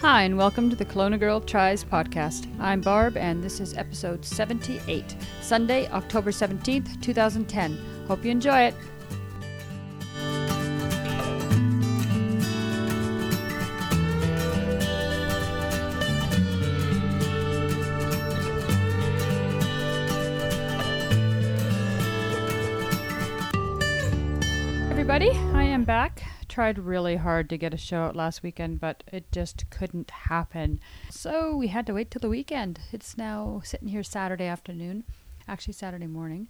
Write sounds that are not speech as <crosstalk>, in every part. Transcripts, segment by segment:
Hi, and welcome to the Kelowna Girl Tries podcast. I'm Barb, and this is episode 78, Sunday, October 17th, 2010. Hope you enjoy it. Everybody, I am back tried really hard to get a show out last weekend, but it just couldn't happen. So we had to wait till the weekend. It's now sitting here Saturday afternoon, actually Saturday morning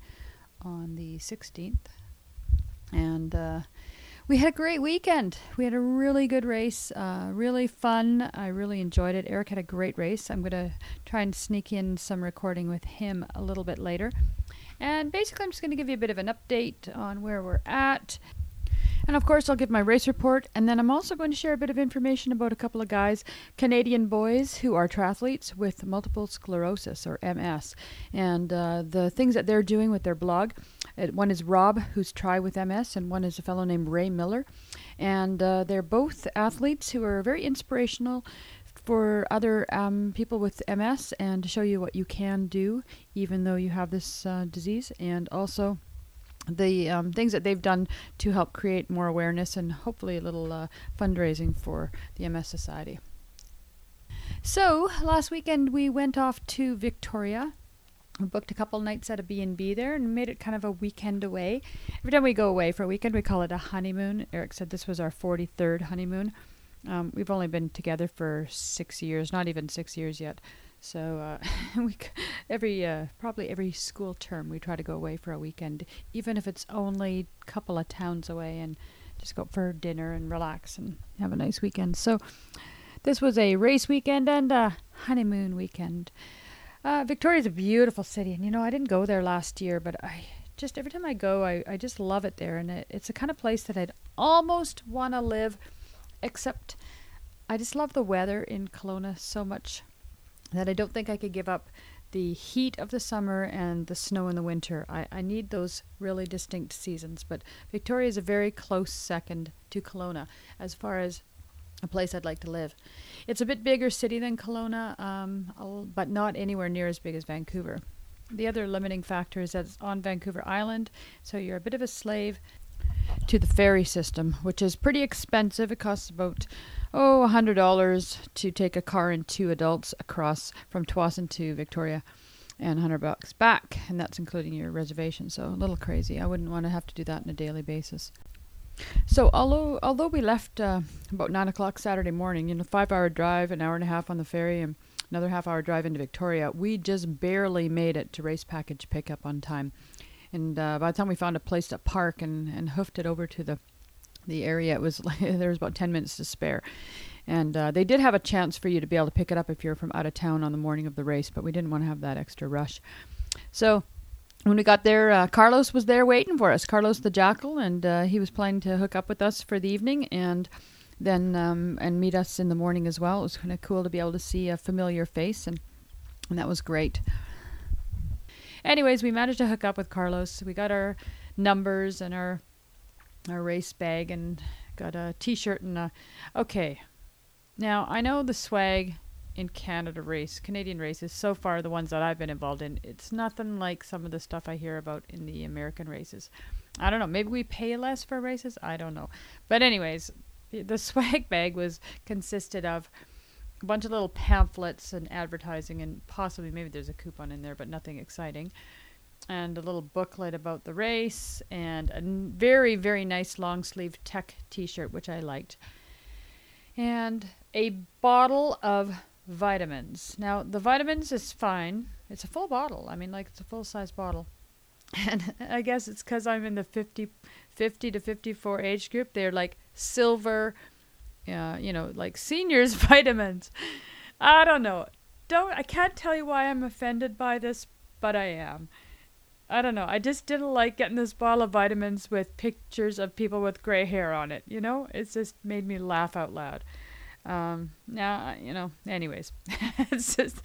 on the 16th. And uh, we had a great weekend. We had a really good race, uh, really fun. I really enjoyed it. Eric had a great race. I'm going to try and sneak in some recording with him a little bit later. And basically, I'm just going to give you a bit of an update on where we're at. And of course, I'll give my race report, and then I'm also going to share a bit of information about a couple of guys, Canadian boys who are triathletes with multiple sclerosis or MS, and uh, the things that they're doing with their blog. one is Rob, who's Tri with MS, and one is a fellow named Ray Miller. And uh, they're both athletes who are very inspirational for other um, people with MS and to show you what you can do even though you have this uh, disease, and also the um, things that they've done to help create more awareness and hopefully a little uh, fundraising for the MS Society. So last weekend we went off to Victoria. We booked a couple nights at a B&B there and made it kind of a weekend away. Every time we go away for a weekend, we call it a honeymoon. Eric said this was our 43rd honeymoon. Um, we've only been together for six years, not even six years yet. So uh, <laughs> we every uh, probably every school term we try to go away for a weekend, even if it's only a couple of towns away, and just go for dinner and relax and have a nice weekend. So this was a race weekend and a honeymoon weekend. Uh, Victoria is a beautiful city, and you know I didn't go there last year, but I just every time I go, I, I just love it there, and it, it's a kind of place that I'd almost want to live, except I just love the weather in Kelowna so much that I don't think I could give up the heat of the summer and the snow in the winter. I, I need those really distinct seasons. But Victoria is a very close second to Kelowna as far as a place I'd like to live. It's a bit bigger city than Kelowna, um, but not anywhere near as big as Vancouver. The other limiting factor is that it's on Vancouver Island, so you're a bit of a slave to the ferry system, which is pretty expensive. It costs about oh, a hundred dollars to take a car and two adults across from Tsawwassen to Victoria, and hundred bucks back, and that's including your reservation. So a little crazy. I wouldn't want to have to do that on a daily basis. So although although we left uh, about nine o'clock Saturday morning, you know, five hour drive, an hour and a half on the ferry, and another half hour drive into Victoria, we just barely made it to race package pickup on time. And uh, by the time we found a place to park and, and hoofed it over to the the area. It was <laughs> there was about ten minutes to spare, and uh, they did have a chance for you to be able to pick it up if you're from out of town on the morning of the race, but we didn't want to have that extra rush. So when we got there, uh, Carlos was there waiting for us. Carlos the Jackal, and uh, he was planning to hook up with us for the evening and then um, and meet us in the morning as well. It was kind of cool to be able to see a familiar face, and and that was great. Anyways, we managed to hook up with Carlos. We got our numbers and our a race bag and got a t-shirt and a okay. Now i know the swag in canada race canadian races so far the ones that i've been involved in it's nothing like some of the stuff i hear about in the american races. I don't know maybe we pay less for races? I don't know. But anyways the <laughs> swag bag was consisted of a bunch of little pamphlets and advertising and possibly maybe there's a coupon in there but nothing exciting and a little booklet about the race and a very very nice long sleeve tech t-shirt which I liked and a bottle of vitamins. Now the vitamins is fine. It's a full bottle. I mean like it's a full size bottle. <laughs> And I guess it's cuz I'm in the 50 50 to 54 age group. They're like silver uh, you know, like seniors <laughs> vitamins. I don't know. Don't I can't tell you why I'm offended by this, but I am. I don't know. I just didn't like getting this bottle of vitamins with pictures of people with gray hair on it. You know, it's just made me laugh out loud. Um, now, you know, anyways, <laughs> it's just,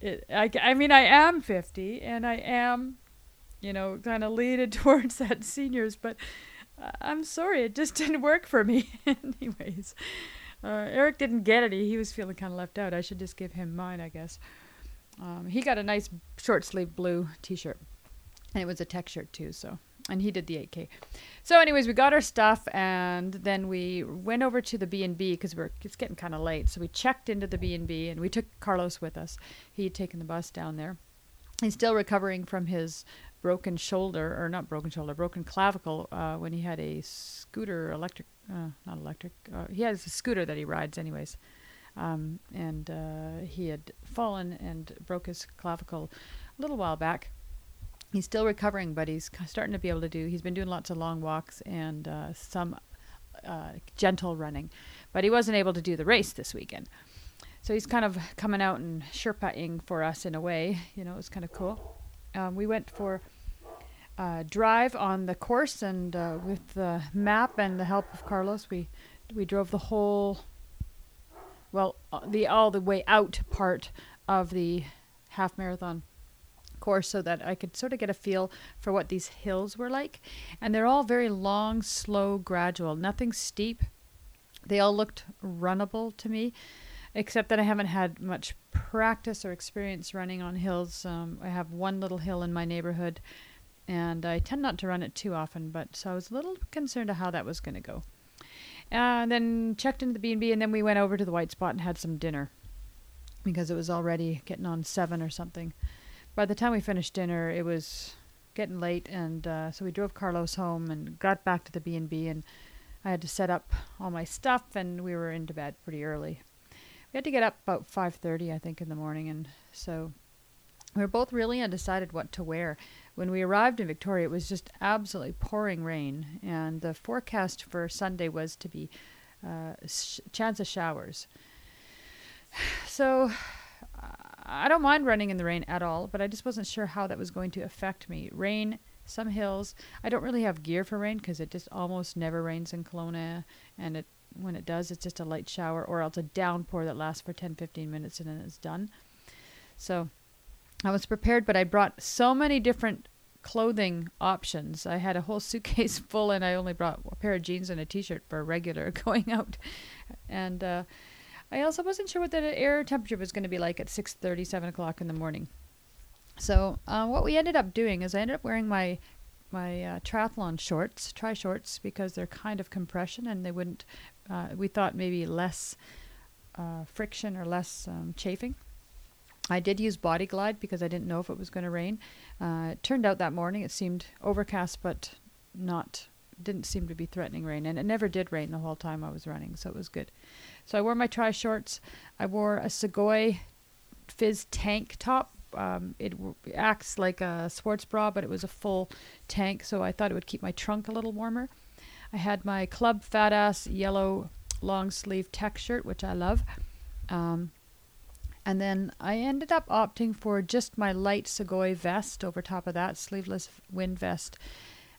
it, I, I mean, I am 50 and I am, you know, kind of leaded <laughs> towards that seniors, but I'm sorry, it just <laughs> didn't work for me. anyways, Uh, Eric didn't get any. He was feeling kind of left out. I should just give him mine, I guess. Um, he got a nice short sleeve blue T-shirt, and it was a tech shirt too. So, and he did the 8K. So, anyways, we got our stuff, and then we went over to the B and B because we're it's getting kind of late. So we checked into the B and B, and we took Carlos with us. He had taken the bus down there. He's still recovering from his broken shoulder, or not broken shoulder, broken clavicle uh, when he had a scooter, electric, uh, not electric. Uh, he has a scooter that he rides, anyways. Um, and uh, he had fallen and broke his clavicle a little while back. He's still recovering, but he's starting to be able to do. He's been doing lots of long walks and uh, some uh, gentle running, but he wasn't able to do the race this weekend. So he's kind of coming out and sherpaing for us in a way. You know, it was kind of cool. Um, we went for a drive on the course, and uh, with the map and the help of Carlos, we we drove the whole well, uh, the all the way out part of the half marathon course so that I could sort of get a feel for what these hills were like. And they're all very long, slow, gradual, nothing steep. They all looked runnable to me, except that I haven't had much practice or experience running on hills. Um, I have one little hill in my neighborhood, and I tend not to run it too often, but so I was a little concerned of how that was going to go. Uh, and then checked into the B&B, and then we went over to the White Spot and had some dinner because it was already getting on seven or something. By the time we finished dinner, it was getting late, and uh, so we drove Carlos home and got back to the B&B, and I had to set up all my stuff, and we were into bed pretty early. We had to get up about 5:30, I think, in the morning, and so we were both really undecided what to wear. When we arrived in Victoria, it was just absolutely pouring rain, and the forecast for Sunday was to be uh, sh- chance of showers. <sighs> So I don't mind running in the rain at all, but I just wasn't sure how that was going to affect me. Rain, some hills. I don't really have gear for rain because it just almost never rains in Kelowna, and it when it does, it's just a light shower or else a downpour that lasts for 10, 15 minutes and then it's done. So I was prepared, but I brought so many different clothing options. I had a whole <laughs> suitcase full, and I only brought a pair of jeans and a t-shirt for regular <laughs> going out. And uh, I also wasn't sure what the air temperature was going to be like at 6:30, 7 o'clock in the morning. So uh, what we ended up doing is I ended up wearing my my uh, triathlon shorts, tri shorts, because they're kind of compression and they wouldn't. Uh, we thought maybe less uh, friction or less um, chafing. I did use Body Glide because I didn't know if it was going to rain. Uh, it turned out that morning it seemed overcast, but not didn't seem to be threatening rain, and it never did rain the whole time I was running, so it was good. So I wore my tri shorts. I wore a Sugoi Fizz tank top. Um, it acts like a sports bra, but it was a full tank, so I thought it would keep my trunk a little warmer. I had my Club Fat Ass yellow long sleeve tech shirt, which I love. Um, and then I ended up opting for just my light Sugoi vest over top of that, sleeveless wind vest.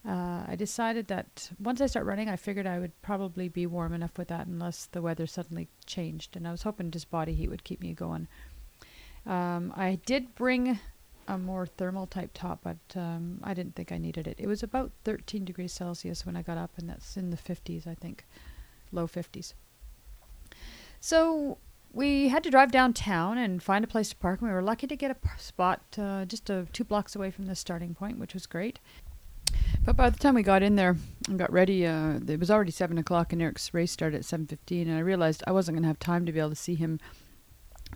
Uh, I decided that once I start running, I figured I would probably be warm enough with that unless the weather suddenly changed. And I was hoping just body heat would keep me going. Um, I did bring a more thermal type top, but um, I didn't think I needed it. It was about 13 degrees Celsius when I got up, and that's in the 50s, I think, low 50s. So we had to drive downtown and find a place to park. And we were lucky to get a spot uh, just uh, two blocks away from the starting point, which was great. But by the time we got in there and got ready, uh, it was already seven o'clock, and Eric's race started at seven fifteen. And I realized I wasn't going to have time to be able to see him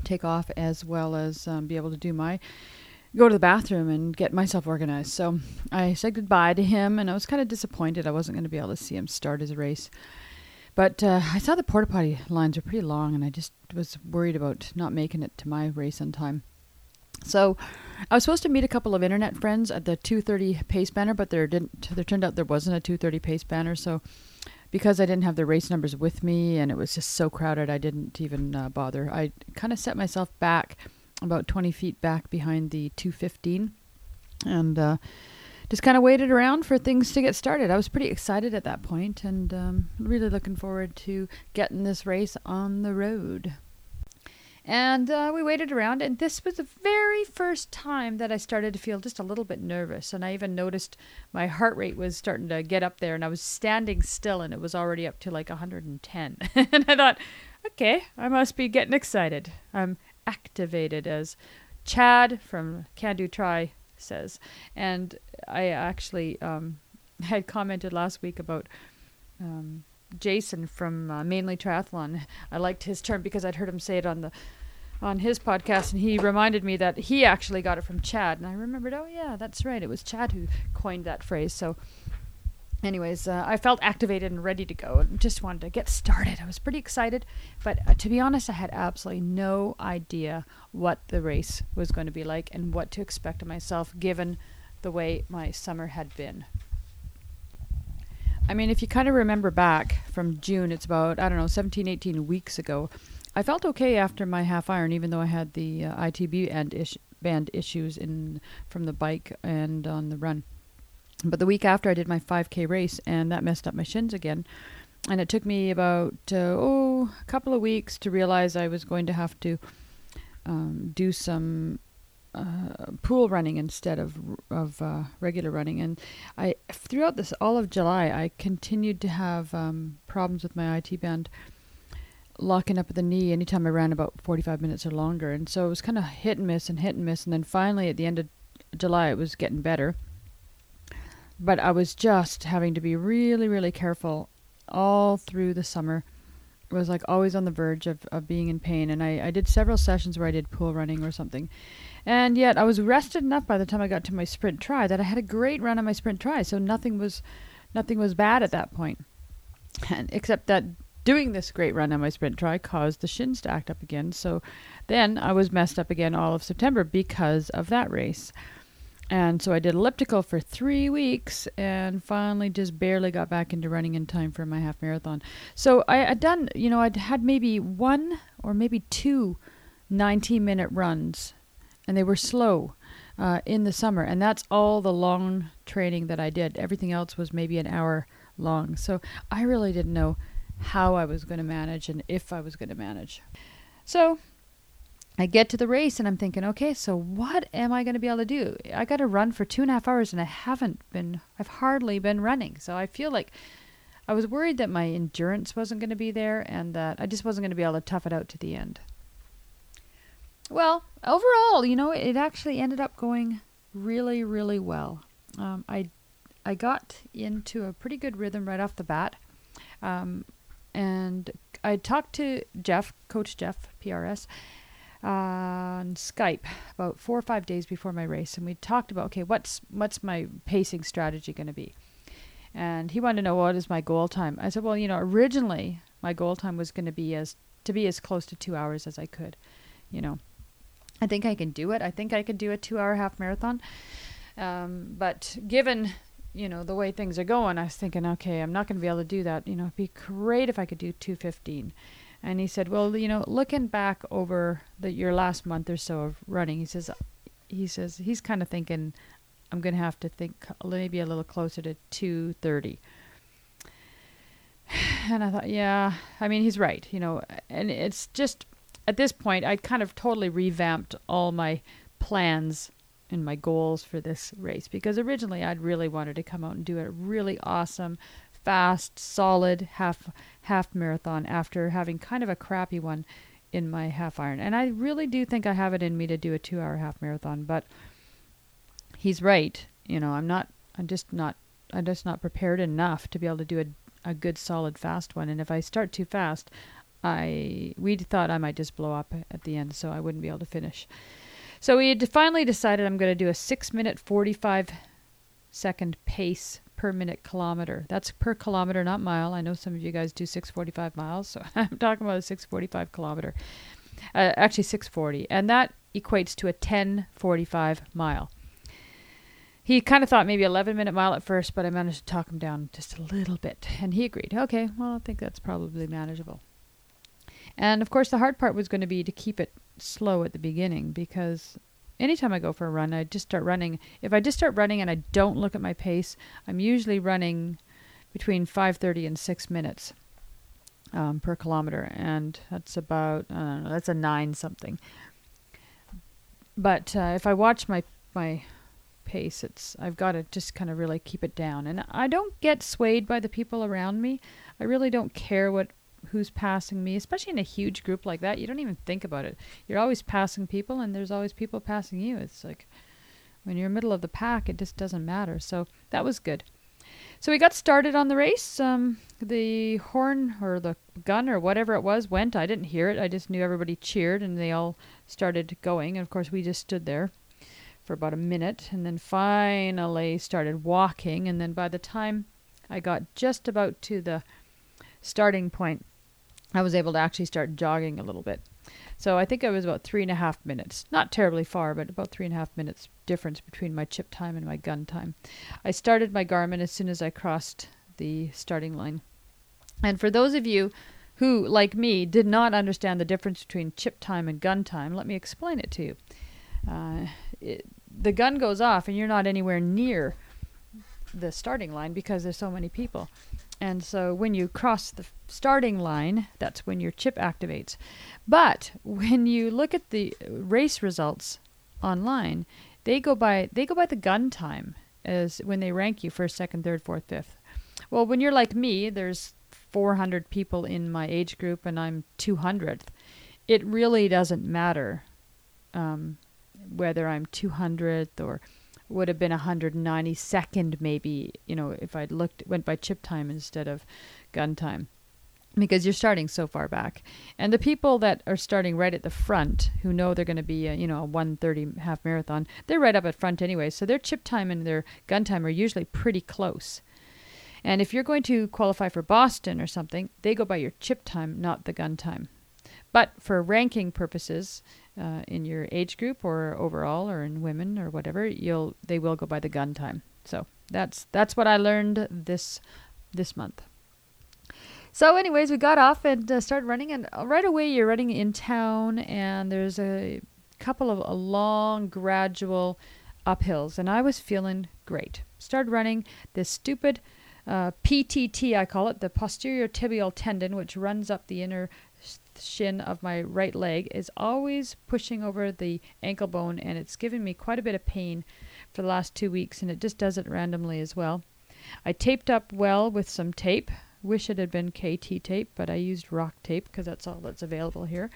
take off, as well as um, be able to do my go to the bathroom and get myself organized. So I said goodbye to him, and I was kind of disappointed I wasn't going to be able to see him start his race. But uh, I saw the porta potty lines are pretty long, and I just was worried about not making it to my race on time. So I was supposed to meet a couple of internet friends at the 2:30 pace banner, but there didn't. There turned out there wasn't a 2:30 pace banner, so because I didn't have the race numbers with me and it was just so crowded, I didn't even uh, bother. I kind of set myself back about 20 feet back behind the 215, and. Uh, just kind of waited around for things to get started. I was pretty excited at that point and um, really looking forward to getting this race on the road. And uh, we waited around, and this was the very first time that I started to feel just a little bit nervous. And I even noticed my heart rate was starting to get up there, and I was standing still, and it was already up to like 110. <laughs> and I thought, okay, I must be getting excited. I'm activated, as Chad from Can Do Try says. And I actually um, <laughs> had commented last week about. Um, Jason from uh, Mainly Triathlon. I liked his term because I'd heard him say it on the on his podcast, and he reminded me that he actually got it from Chad, and I remembered, oh yeah, that's right, it was Chad who coined that phrase. So, anyways, uh, I felt activated and ready to go, and just wanted to get started. I was pretty excited, but uh, to be honest, I had absolutely no idea what the race was going to be like and what to expect of myself, given the way my summer had been. I mean, if you kind of remember back from June, it's about, I don't know, 17, 18 weeks ago. I felt okay after my half iron, even though I had the uh, ITB and ish- band issues in from the bike and on the run. But the week after, I did my 5K race, and that messed up my shins again. And it took me about uh, oh a couple of weeks to realize I was going to have to um, do some uh, pool running instead of of uh, regular running. And I throughout this all of July, I continued to have um, problems with my IT band locking up at the knee anytime I ran about 45 minutes or longer. And so it was kind of hit and miss and hit and miss. And then finally, at the end of July, it was getting better. But I was just having to be really, really careful all through the summer was like always on the verge of, of being in pain. And I, I did several sessions where I did pool running or something. And yet I was rested enough by the time I got to my sprint tri that I had a great run on my sprint tri. So nothing was nothing was bad at that point. And except that doing this great run on my sprint tri caused the shins to act up again. So then I was messed up again all of September because of that race. And so I did elliptical for three weeks and finally just barely got back into running in time for my half marathon. So I had done, you know, I'd had maybe one or maybe two 90 minute runs and they were slow uh, in the summer. And that's all the long training that I did. Everything else was maybe an hour long. So I really didn't know how I was going to manage and if I was going to manage. So I get to the race and I'm thinking, okay, so what am I going to be able to do? I got to run for two and a half hours and I haven't been, I've hardly been running. So I feel like I was worried that my endurance wasn't going to be there and that I just wasn't going to be able to tough it out to the end. Well, overall, you know, it actually ended up going really, really well. Um, I I got into a pretty good rhythm right off the bat, um, and I talked to Jeff, Coach Jeff PRS, uh, on Skype about four or five days before my race, and we talked about okay, what's what's my pacing strategy going to be, and he wanted to know what is my goal time. I said, well, you know, originally my goal time was going to be as to be as close to two hours as I could, you know. I think I can do it. I think I could do a two hour half marathon. Um, but given, you know, the way things are going, I was thinking, okay, I'm not going to be able to do that. You know, it'd be great if I could do 215. And he said, well, you know, looking back over the, your last month or so of running, he says, he says he's kind of thinking I'm going to have to think maybe a little closer to 230. <sighs> And I thought, yeah, I mean, he's right, you know, and it's just at this point, I'd kind of totally revamped all my plans and my goals for this race because originally I'd really wanted to come out and do a really awesome, fast, solid half half marathon after having kind of a crappy one in my half iron. And I really do think I have it in me to do a 2-hour half marathon, but he's right. You know, I'm not I'm just not I'm just not prepared enough to be able to do a a good solid fast one and if I start too fast, I we thought I might just blow up at the end, so I wouldn't be able to finish. So we had finally decided I'm going to do a six minute forty five second pace per minute kilometer. That's per kilometer, not mile. I know some of you guys do 645 miles, so <laughs> I'm talking about a 645 kilometer. Uh, actually, 640, and that equates to a 1045 mile. He kind of thought maybe 11 minute mile at first, but I managed to talk him down just a little bit, and he agreed. Okay, well, I think that's probably manageable. And of course, the hard part was going to be to keep it slow at the beginning because anytime I go for a run, I just start running. If I just start running and I don't look at my pace, I'm usually running between 5:30 and 6 minutes. um, per kilometer, and that's about I don't know, that's a nine something. But uh, if I watch my my pace, it's I've got to just kind of really keep it down, and I don't get swayed by the people around me. I really don't care what who's passing me, especially in a huge group like that. You don't even think about it. You're always passing people, and there's always people passing you. It's like when you're middle of the pack, it just doesn't matter. So that was good. So we got started on the race. Um, the horn or the gun or whatever it was went. I didn't hear it. I just knew everybody cheered and they all started going. And of course, we just stood there for about a minute and then finally started walking. And then by the time I got just about to the starting point, I was able to actually start jogging a little bit. So I think it was about three and a half minutes. Not terribly far, but about three and a half minutes difference between my chip time and my gun time. I started my Garmin as soon as I crossed the starting line. And for those of you who, like me, did not understand the difference between chip time and gun time, let me explain it to you. Uh, it, the gun goes off, and you're not anywhere near the starting line because there's so many people. And so when you cross the starting line, that's when your chip activates. But when you look at the race results online, they go by they go by the gun time as when they rank you first, second, third, fourth, fifth. Well, when you're like me, there's 400 people in my age group and I'm 200th. It really doesn't matter um, whether I'm 200th or would have been 192nd maybe you know if i'd looked went by chip time instead of gun time. Because you're starting so far back. And the people that are starting right at the front who know they're going to be a, you know a 130 half marathon they're right up at front anyway so their chip time and their gun time are usually pretty close. And if you're going to qualify for boston or something they go by your chip time not the gun time. But for ranking purposes uh, in your age group or overall or in women or whatever, you'll they will go by the gun time. So that's that's what I learned this this month. So, anyways, we got off and uh, started running, and right away you're running in town, and there's a couple of a long, gradual uphills, and I was feeling great. Started running this stupid uh, PTT, I call it, the posterior tibial tendon, which runs up the inner shin of my right leg is always pushing over the ankle bone and it's given me quite a bit of pain for the last two weeks and it just does it randomly as well. I taped up well with some tape. Wish it had been KT tape, but I used rock tape because that's all that's available here.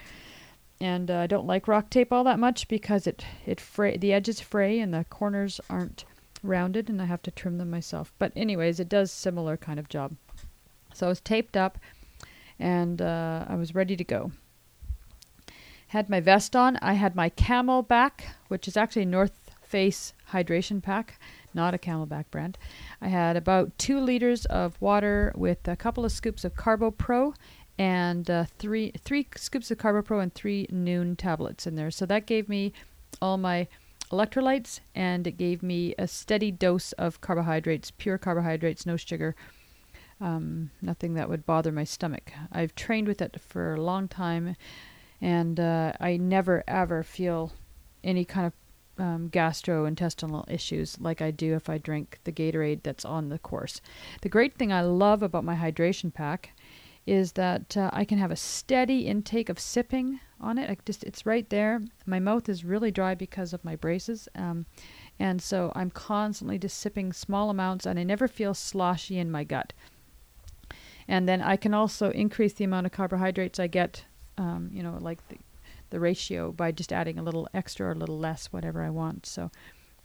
And uh, I don't like rock tape all that much because it it fray the edges fray and the corners aren't rounded and I have to trim them myself. But anyways, it does similar kind of job. So I was taped up and uh, I was ready to go. Had my vest on. I had my CamelBak, which is actually a North Face hydration pack, not a CamelBak brand. I had about two liters of water with a couple of scoops of Carbo Pro and uh, three three scoops of Carbo Pro and three Nuun tablets in there. So that gave me all my electrolytes and it gave me a steady dose of carbohydrates, pure carbohydrates, no sugar, um, nothing that would bother my stomach. I've trained with it for a long time, and uh, I never ever feel any kind of um, gastrointestinal issues like I do if I drink the Gatorade that's on the course. The great thing I love about my hydration pack is that uh, I can have a steady intake of sipping on it. I just it's right there. My mouth is really dry because of my braces. Um, and so I'm constantly just sipping small amounts and I never feel sloshy in my gut. And then I can also increase the amount of carbohydrates I get, um, you know, like the, the ratio by just adding a little extra or a little less, whatever I want. So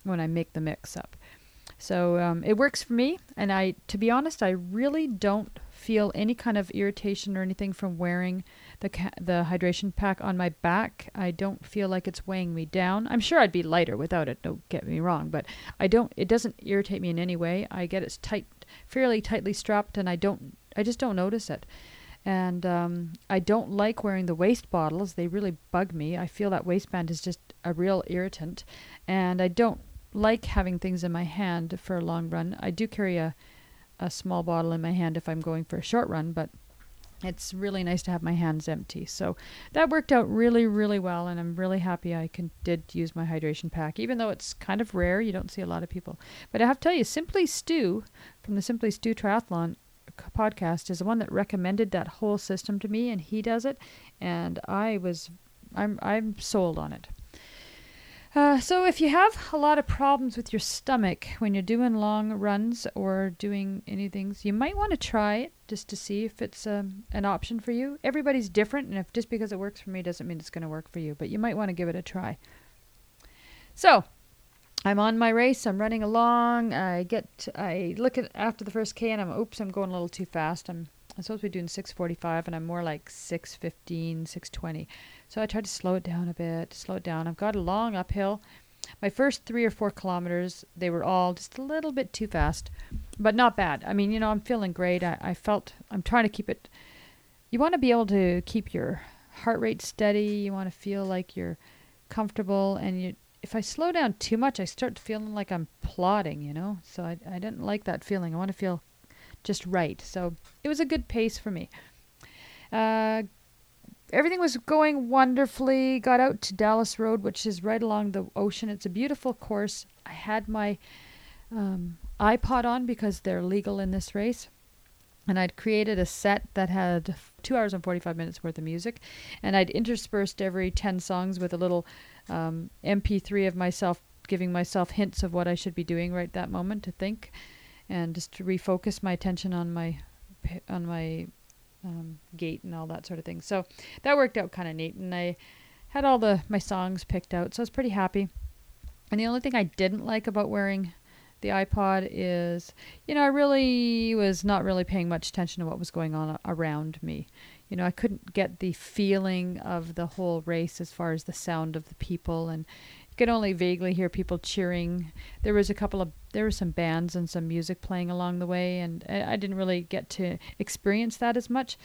when I make the mix up. So um, it works for me, and I, to be honest, I really don't feel any kind of irritation or anything from wearing the ca- the hydration pack on my back. I don't feel like it's weighing me down. I'm sure I'd be lighter without it. Don't get me wrong, but I don't. It doesn't irritate me in any way. I get it tight, fairly tightly strapped, and I don't I just don't notice it. And um, I don't like wearing the waist bottles. They really bug me. I feel that waistband is just a real irritant. And I don't like having things in my hand for a long run. I do carry a, a small bottle in my hand if I'm going for a short run, but it's really nice to have my hands empty. So that worked out really, really well, and I'm really happy I can, did use my hydration pack, even though it's kind of rare. You don't see a lot of people. But I have to tell you, Simply Stu from the Simply Stu Triathlon podcast is the one that recommended that whole system to me, and he does it, and I was, I'm, I'm sold on it. Uh, so if you have a lot of problems with your stomach when you're doing long runs or doing anything, you might want to try it just to see if it's um, an option for you. Everybody's different, and if just because it works for me doesn't mean it's going to work for you, but you might want to give it a try. So I'm on my race. I'm running along. I get. I look at after the first K, and I'm oops. I'm going a little too fast. I'm. I'm supposed to be doing 6:45, and I'm more like 6:15, 6:20. So I tried to slow it down a bit, slow it down. I've got a long uphill. My first three or four kilometers, they were all just a little bit too fast, but not bad. I mean, you know, I'm feeling great. I, I felt I'm trying to keep it. You want to be able to keep your heart rate steady. You want to feel like you're comfortable, and you. If I slow down too much, I start feeling like I'm plodding, you know. So I I didn't like that feeling. I want to feel just right. So it was a good pace for me. Uh, everything was going wonderfully. Got out to Dallas Road, which is right along the ocean. It's a beautiful course. I had my um, iPod on because they're legal in this race. And I'd created a set that had two hours and 45 minutes worth of music. And I'd interspersed every 10 songs with a little um, MP3 of myself giving myself hints of what I should be doing right that moment to think and just to refocus my attention on my on my um, gait and all that sort of thing. So that worked out kind of neat, and I had all the my songs picked out, so I was pretty happy. And the only thing I didn't like about wearing the iPod is, you know, I really was not really paying much attention to what was going on around me. You know, I couldn't get the feeling of the whole race as far as the sound of the people and you could only vaguely hear people cheering. There was a couple of there were some bands and some music playing along the way, and I didn't really get to experience that as much.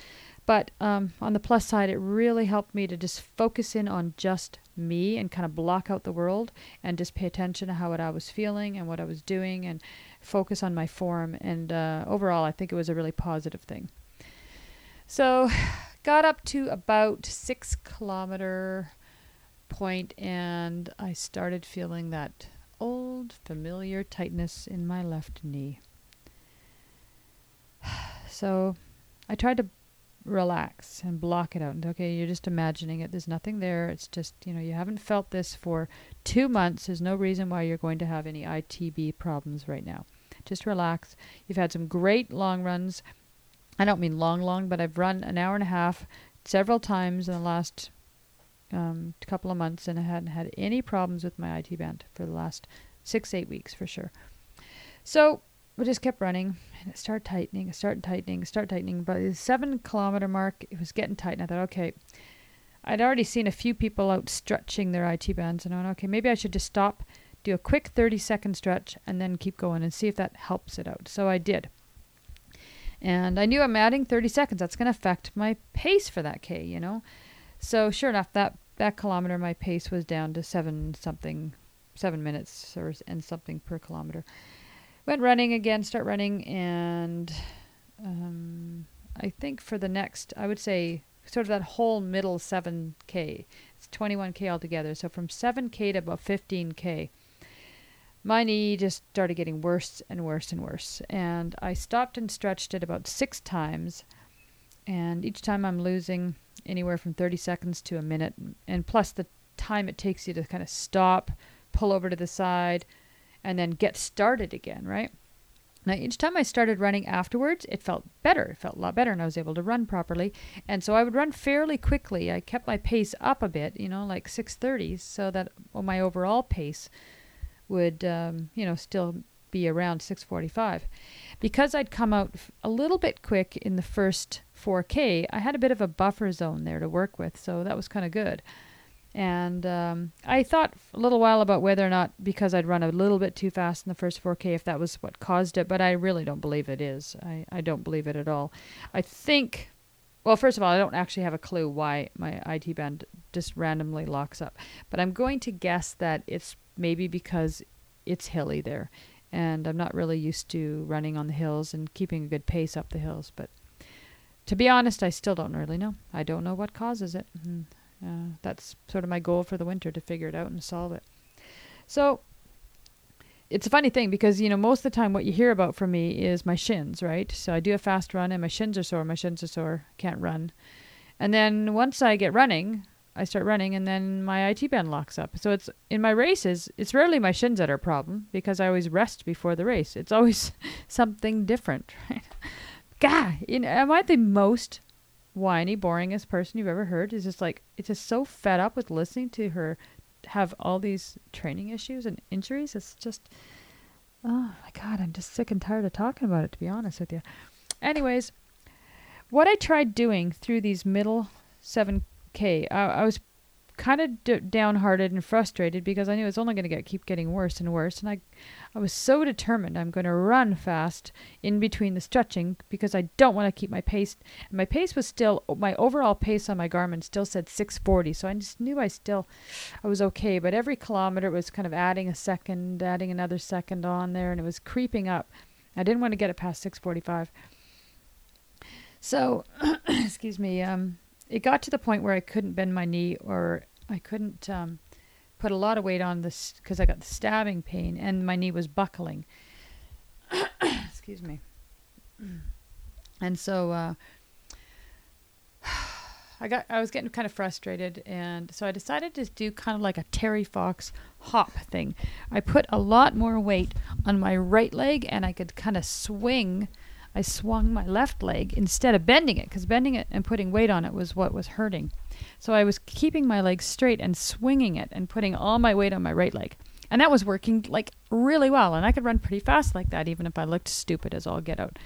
But um, on the plus side, it really helped me to just focus in on just me and kind of block out the world and just pay attention to how what I was feeling and what I was doing and focus on my form. And uh, overall, I think it was a really positive thing. So, <sighs> got up to about six kilometer point and I started feeling that old familiar tightness in my left knee. <sighs> So I tried to relax and block it out. And okay, you're just imagining it. There's nothing there. It's just, you know, you haven't felt this for two months. There's no reason why you're going to have any ITB problems right now. Just relax. You've had some great long runs. I don't mean long, long, but I've run an hour and a half several times in the last um, couple of months, and I hadn't had any problems with my IT band for the last six, eight weeks for sure. So we just kept running, and it started tightening, it started tightening, start tightening. By the seven kilometer mark, it was getting tight, and I thought, okay. I'd already seen a few people out stretching their IT bands, and I went, okay, maybe I should just stop, do a quick 30 second stretch, and then keep going and see if that helps it out. So I did. And I knew I'm adding 30 seconds. That's going to affect my pace for that K, you know. So sure enough, that that kilometer, my pace was down to seven something, seven minutes or and something per kilometer. Went running again, start running, and um, I think for the next, I would say, sort of that whole middle 7K. It's 21K altogether. So from 7K to about 15K, my knee just started getting worse and worse and worse. And I stopped and stretched it about six times. And each time I'm losing anywhere from 30 seconds to a minute, and plus the time it takes you to kind of stop, pull over to the side, and then get started again, right? Now, each time I started running afterwards, it felt better. It felt a lot better, and I was able to run properly. And so I would run fairly quickly. I kept my pace up a bit, you know, like 6:30, so that my overall pace would, um, you know, still be around 6:45. Because I'd come out a little bit quick in the first 4K, I had a bit of a buffer zone there to work with, so that was kind of good. And um, I thought a little while about whether or not, because I'd run a little bit too fast in the first 4K, if that was what caused it, but I really don't believe it is. I, I don't believe it at all. I think, well, first of all, I don't actually have a clue why my IT band just randomly locks up, but I'm going to guess that it's maybe because it's hilly there and I'm not really used to running on the hills and keeping a good pace up the hills. But to be honest, I still don't really know. I don't know what causes it. And, uh, that's sort of my goal for the winter to figure it out and solve it. So it's a funny thing because you know most of the time what you hear about from me is my shins, right? So I do a fast run and my shins are sore. My shins are sore. Can't run. And then once I get running, I start running and then my IT band locks up. So it's in my races, it's rarely my shins that are a problem because I always rest before the race. It's always <laughs> something different, <laughs> right? Gah, you know, am I the most whiny, boringest person you've ever heard? Is just like it's just so fed up with listening to her have all these training issues and injuries. It's just, oh my god, I'm just sick and tired of talking about it. To be honest with you. Anyways, what I tried doing through these middle seven k, I, I was kind of d- downhearted and frustrated because I knew it was only going to get keep getting worse and worse, and I, I was so determined I'm going to run fast in between the stretching because I don't want to keep my pace. And my pace was still my overall pace on my Garmin still said 640, so I just knew I still I was okay. But every kilometer was kind of adding a second, adding another second on there, and it was creeping up. I didn't want to get it past 645. So, <coughs> excuse me. Um, it got to the point where I couldn't bend my knee or I couldn't um, put a lot of weight on this because I got the stabbing pain and my knee was buckling. <coughs> Excuse me. And so uh, <sighs> I got I was getting kind of frustrated and so I decided to do kind of like a Terry Fox hop thing. I put a lot more weight on my right leg and I could kind of swing I swung my left leg instead of bending it because bending it and putting weight on it was what was hurting. So I was keeping my leg straight and swinging it and putting all my weight on my right leg. And that was working like really well. And I could run pretty fast like that, even if I looked stupid as all get out.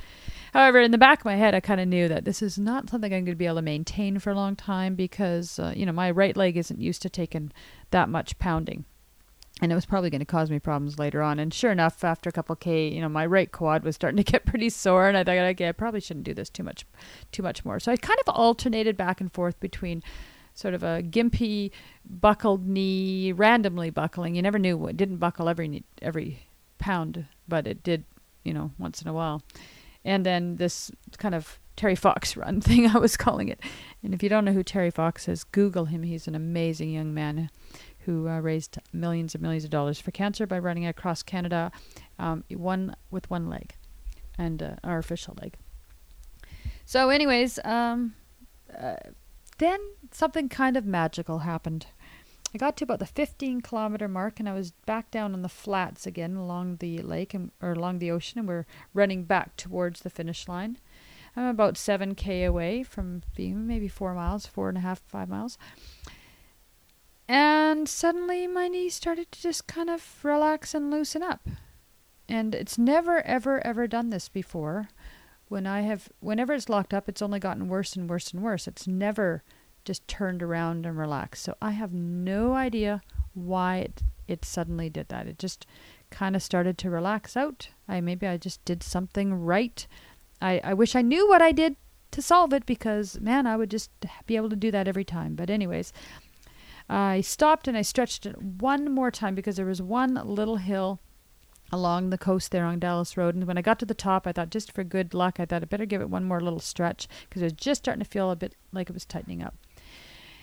However, in the back of my head, I kind of knew that this is not something I'm going to be able to maintain for a long time because, uh, you know, my right leg isn't used to taking that much pounding and it was probably going to cause me problems later on. And sure enough, after a couple k, you know, my right quad was starting to get <laughs> pretty sore, and I thought, okay, I probably shouldn't do this too much, too much more. So I kind of alternated back and forth between sort of a gimpy, buckled knee, randomly buckling. You never knew it didn't buckle every every pound, but it did, you know, once in a while. And then this kind of Terry Fox <laughs> run thing, I was calling it. And if you don't know who Terry Fox is, Google him. He's an amazing young man who uh, raised millions and millions of dollars for cancer by running across Canada, um, one with one leg, and uh, our official leg. So, anyways, um, uh, then something kind of magical happened. I got to about the 15 kilometer mark, and I was back down on the flats again along the lake and, or along the ocean, and we're running back towards the finish line. I'm about 7k away from being maybe four miles, four and a half, five miles. And suddenly my knee started to just kind of relax and loosen up. And it's never, ever, ever done this before. When I have, whenever it's locked up, it's only gotten worse and worse and worse. It's never just turned around and relaxed. So I have no idea why it, it suddenly did that. It just kind of started to relax out. I maybe I just did something right. I, I wish I knew what I did to solve it because man, I would just be able to do that every time. But anyways, I stopped and I stretched it one more time because there was one little hill along the coast there on Dallas Road. And when I got to the top, I thought, just for good luck, I thought I'd better give it one more little stretch because it was just starting to feel a bit like it was tightening up.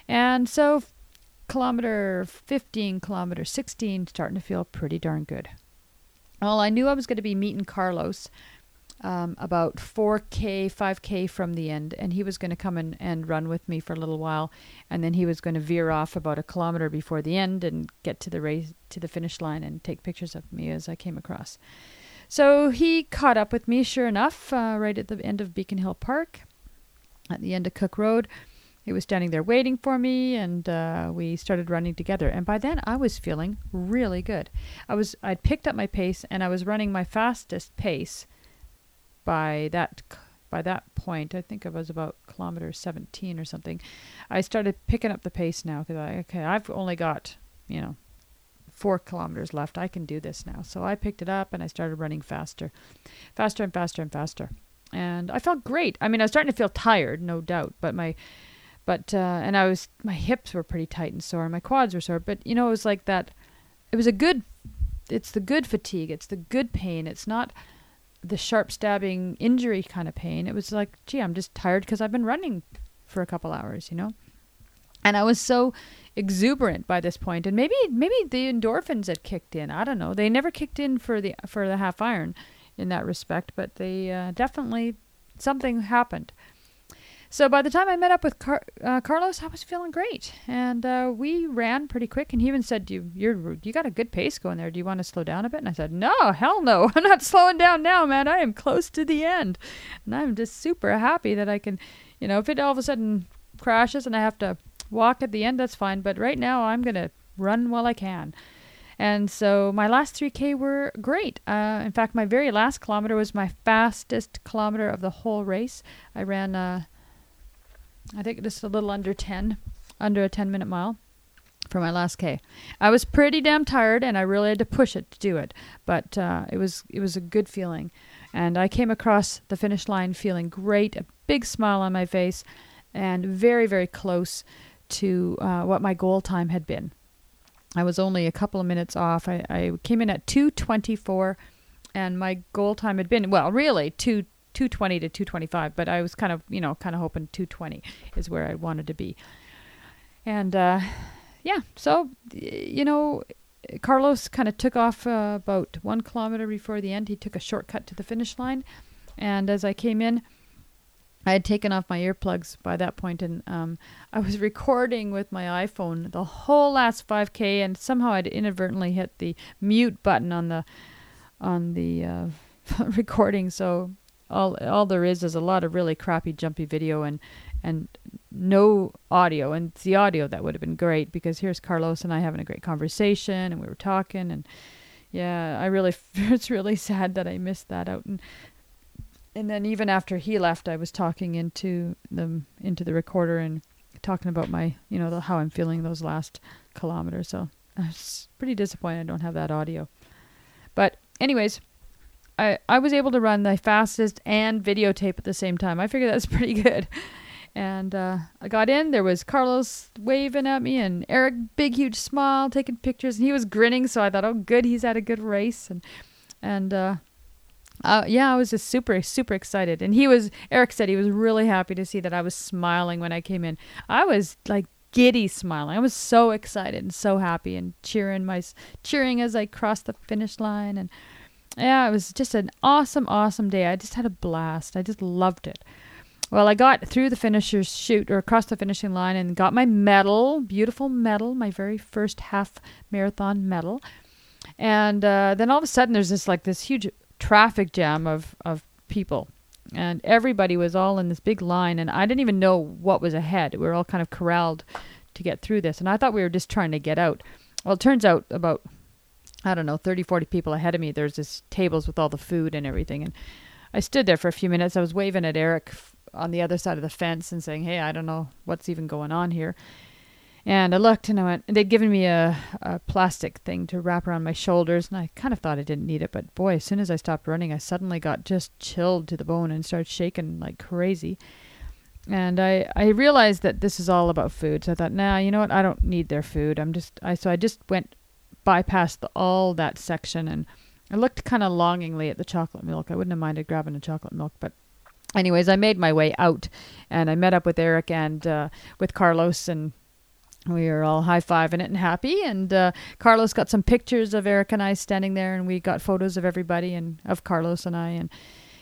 And so, kilometer 15, kilometer 16, starting to feel pretty darn good. Well, I knew I was going to be meeting Carlos um, about 4K, 5K from the end, and he was going to come and, and run with me for a little while, and then he was going to veer off about a kilometer before the end and get to the race to the finish line and take pictures of me as I came across. So he caught up with me, sure enough, uh, right at the end of Beacon Hill Park, at the end of Cook Road. He was standing there waiting for me, and uh, we started running together. And by then, I was feeling really good. I was I'd picked up my pace, and I was running my fastest pace by that by that point, I think I was about kilometer 17 or something. I started picking up the pace now because I okay, I've only got you know four kilometers left. I can do this now. So I picked it up and I started running faster, faster and faster and faster, and I felt great. I mean, I was starting to feel tired, no doubt, but my but uh, and I was my hips were pretty tight and sore, my quads were sore, but you know it was like that. It was a good. It's the good fatigue. It's the good pain. It's not the sharp stabbing injury kind of pain. It was like, gee, I'm just tired because I've been running for a couple hours, you know? And I was so exuberant by this point, and maybe maybe the endorphins had kicked in. I don't know. They never kicked in for the for the half iron in that respect, but they uh, definitely something happened. So by the time I met up with Car- uh, Carlos, I was feeling great, and uh, we ran pretty quick. And he even said, "You you're you got a good pace going there. Do you want to slow down a bit?" And I said, "No, hell no. <laughs> I'm not slowing down now, man. I am close to the end, and I'm just super happy that I can, you know, if it all of a sudden crashes and I have to walk at the end, that's fine. But right now, I'm gonna run while I can." And so my last 3K were great. Uh, in fact, my very last kilometer was my fastest kilometer of the whole race. I ran, uh, I think just a little under 10, under a 10 minute mile for my last K. I was pretty damn tired, and I really had to push it to do it. But uh, it was it was a good feeling, and I came across the finish line feeling great, a big smile on my face, and very very close to uh, what my goal time had been. I was only a couple of minutes off. I, I came in at 224, and my goal time had been, well, really, 2, 220 to 225, but I was kind of, you know, kind of hoping 220 is where I wanted to be. And, uh, yeah, so, you know, Carlos kind of took off uh, about one kilometer before the end. He took a shortcut to the finish line. And as I came in, I had taken off my earplugs by that point, and um, I was <laughs> recording with my iPhone the whole last 5K, and somehow I'd inadvertently hit the mute button on the on the uh, <laughs> recording. So all all there is is a lot of really crappy, jumpy video and and no audio. And it's the audio that would have been great because here's Carlos and I having a great conversation, and we were talking, and yeah, I really <laughs> it's really sad that I missed that out. And and then even after he left, I was talking into the into the recorder and talking about my, you know, the, how I'm feeling those last kilometers. So I was pretty disappointed I don't have that audio. But anyways, I I was able to run the fastest and videotape at the same time. I figured that's <laughs> pretty good. And uh, I got in. There was Carlos waving at me, and Eric, big huge smile, taking pictures, and he was grinning. So I thought, oh, good, he's had a good race, and and uh, uh, yeah, I was just super, super excited. And he was, Eric said he was really happy to see that I was smiling when I came in. I was like giddy smiling. I was so excited and so happy and cheering my, cheering as I crossed the finish line. And yeah, it was just an awesome, awesome day. I just had a blast. I just loved it. Well, I got through the finisher's chute or across the finishing line and got my medal, beautiful medal, my very first half marathon medal. And uh, then all of a sudden, there's this like this huge traffic jam of, of people. And everybody was all in this big line, and I didn't even know what was ahead. We were all kind of corralled to get through this, and I thought we were just trying to get out. Well, it turns out about, I don't know, 30, 40 people ahead of me, there's this tables with all the food and everything. And I stood there for a few minutes. I was waving at Eric on the other side of the fence and saying, hey, I don't know what's even going on here. And I looked and I went, they'd given me a, a plastic thing to wrap around my shoulders, and I kind of thought I didn't need it. But boy, as soon as I stopped running, I suddenly got just chilled to the bone and started shaking like crazy. And I, I realized that this is all about food. So I thought, nah, you know what? I don't need their food. I'm just, I, so I just went bypassed the, all that section and I looked kind of longingly at the chocolate milk. I wouldn't have minded grabbing a chocolate milk, but anyways, I made my way out and I met up with Eric and uh, with Carlos and we were all high fiving it and happy. And uh, Carlos got some pictures of Eric and I standing there, and we got photos of everybody and of Carlos and I, and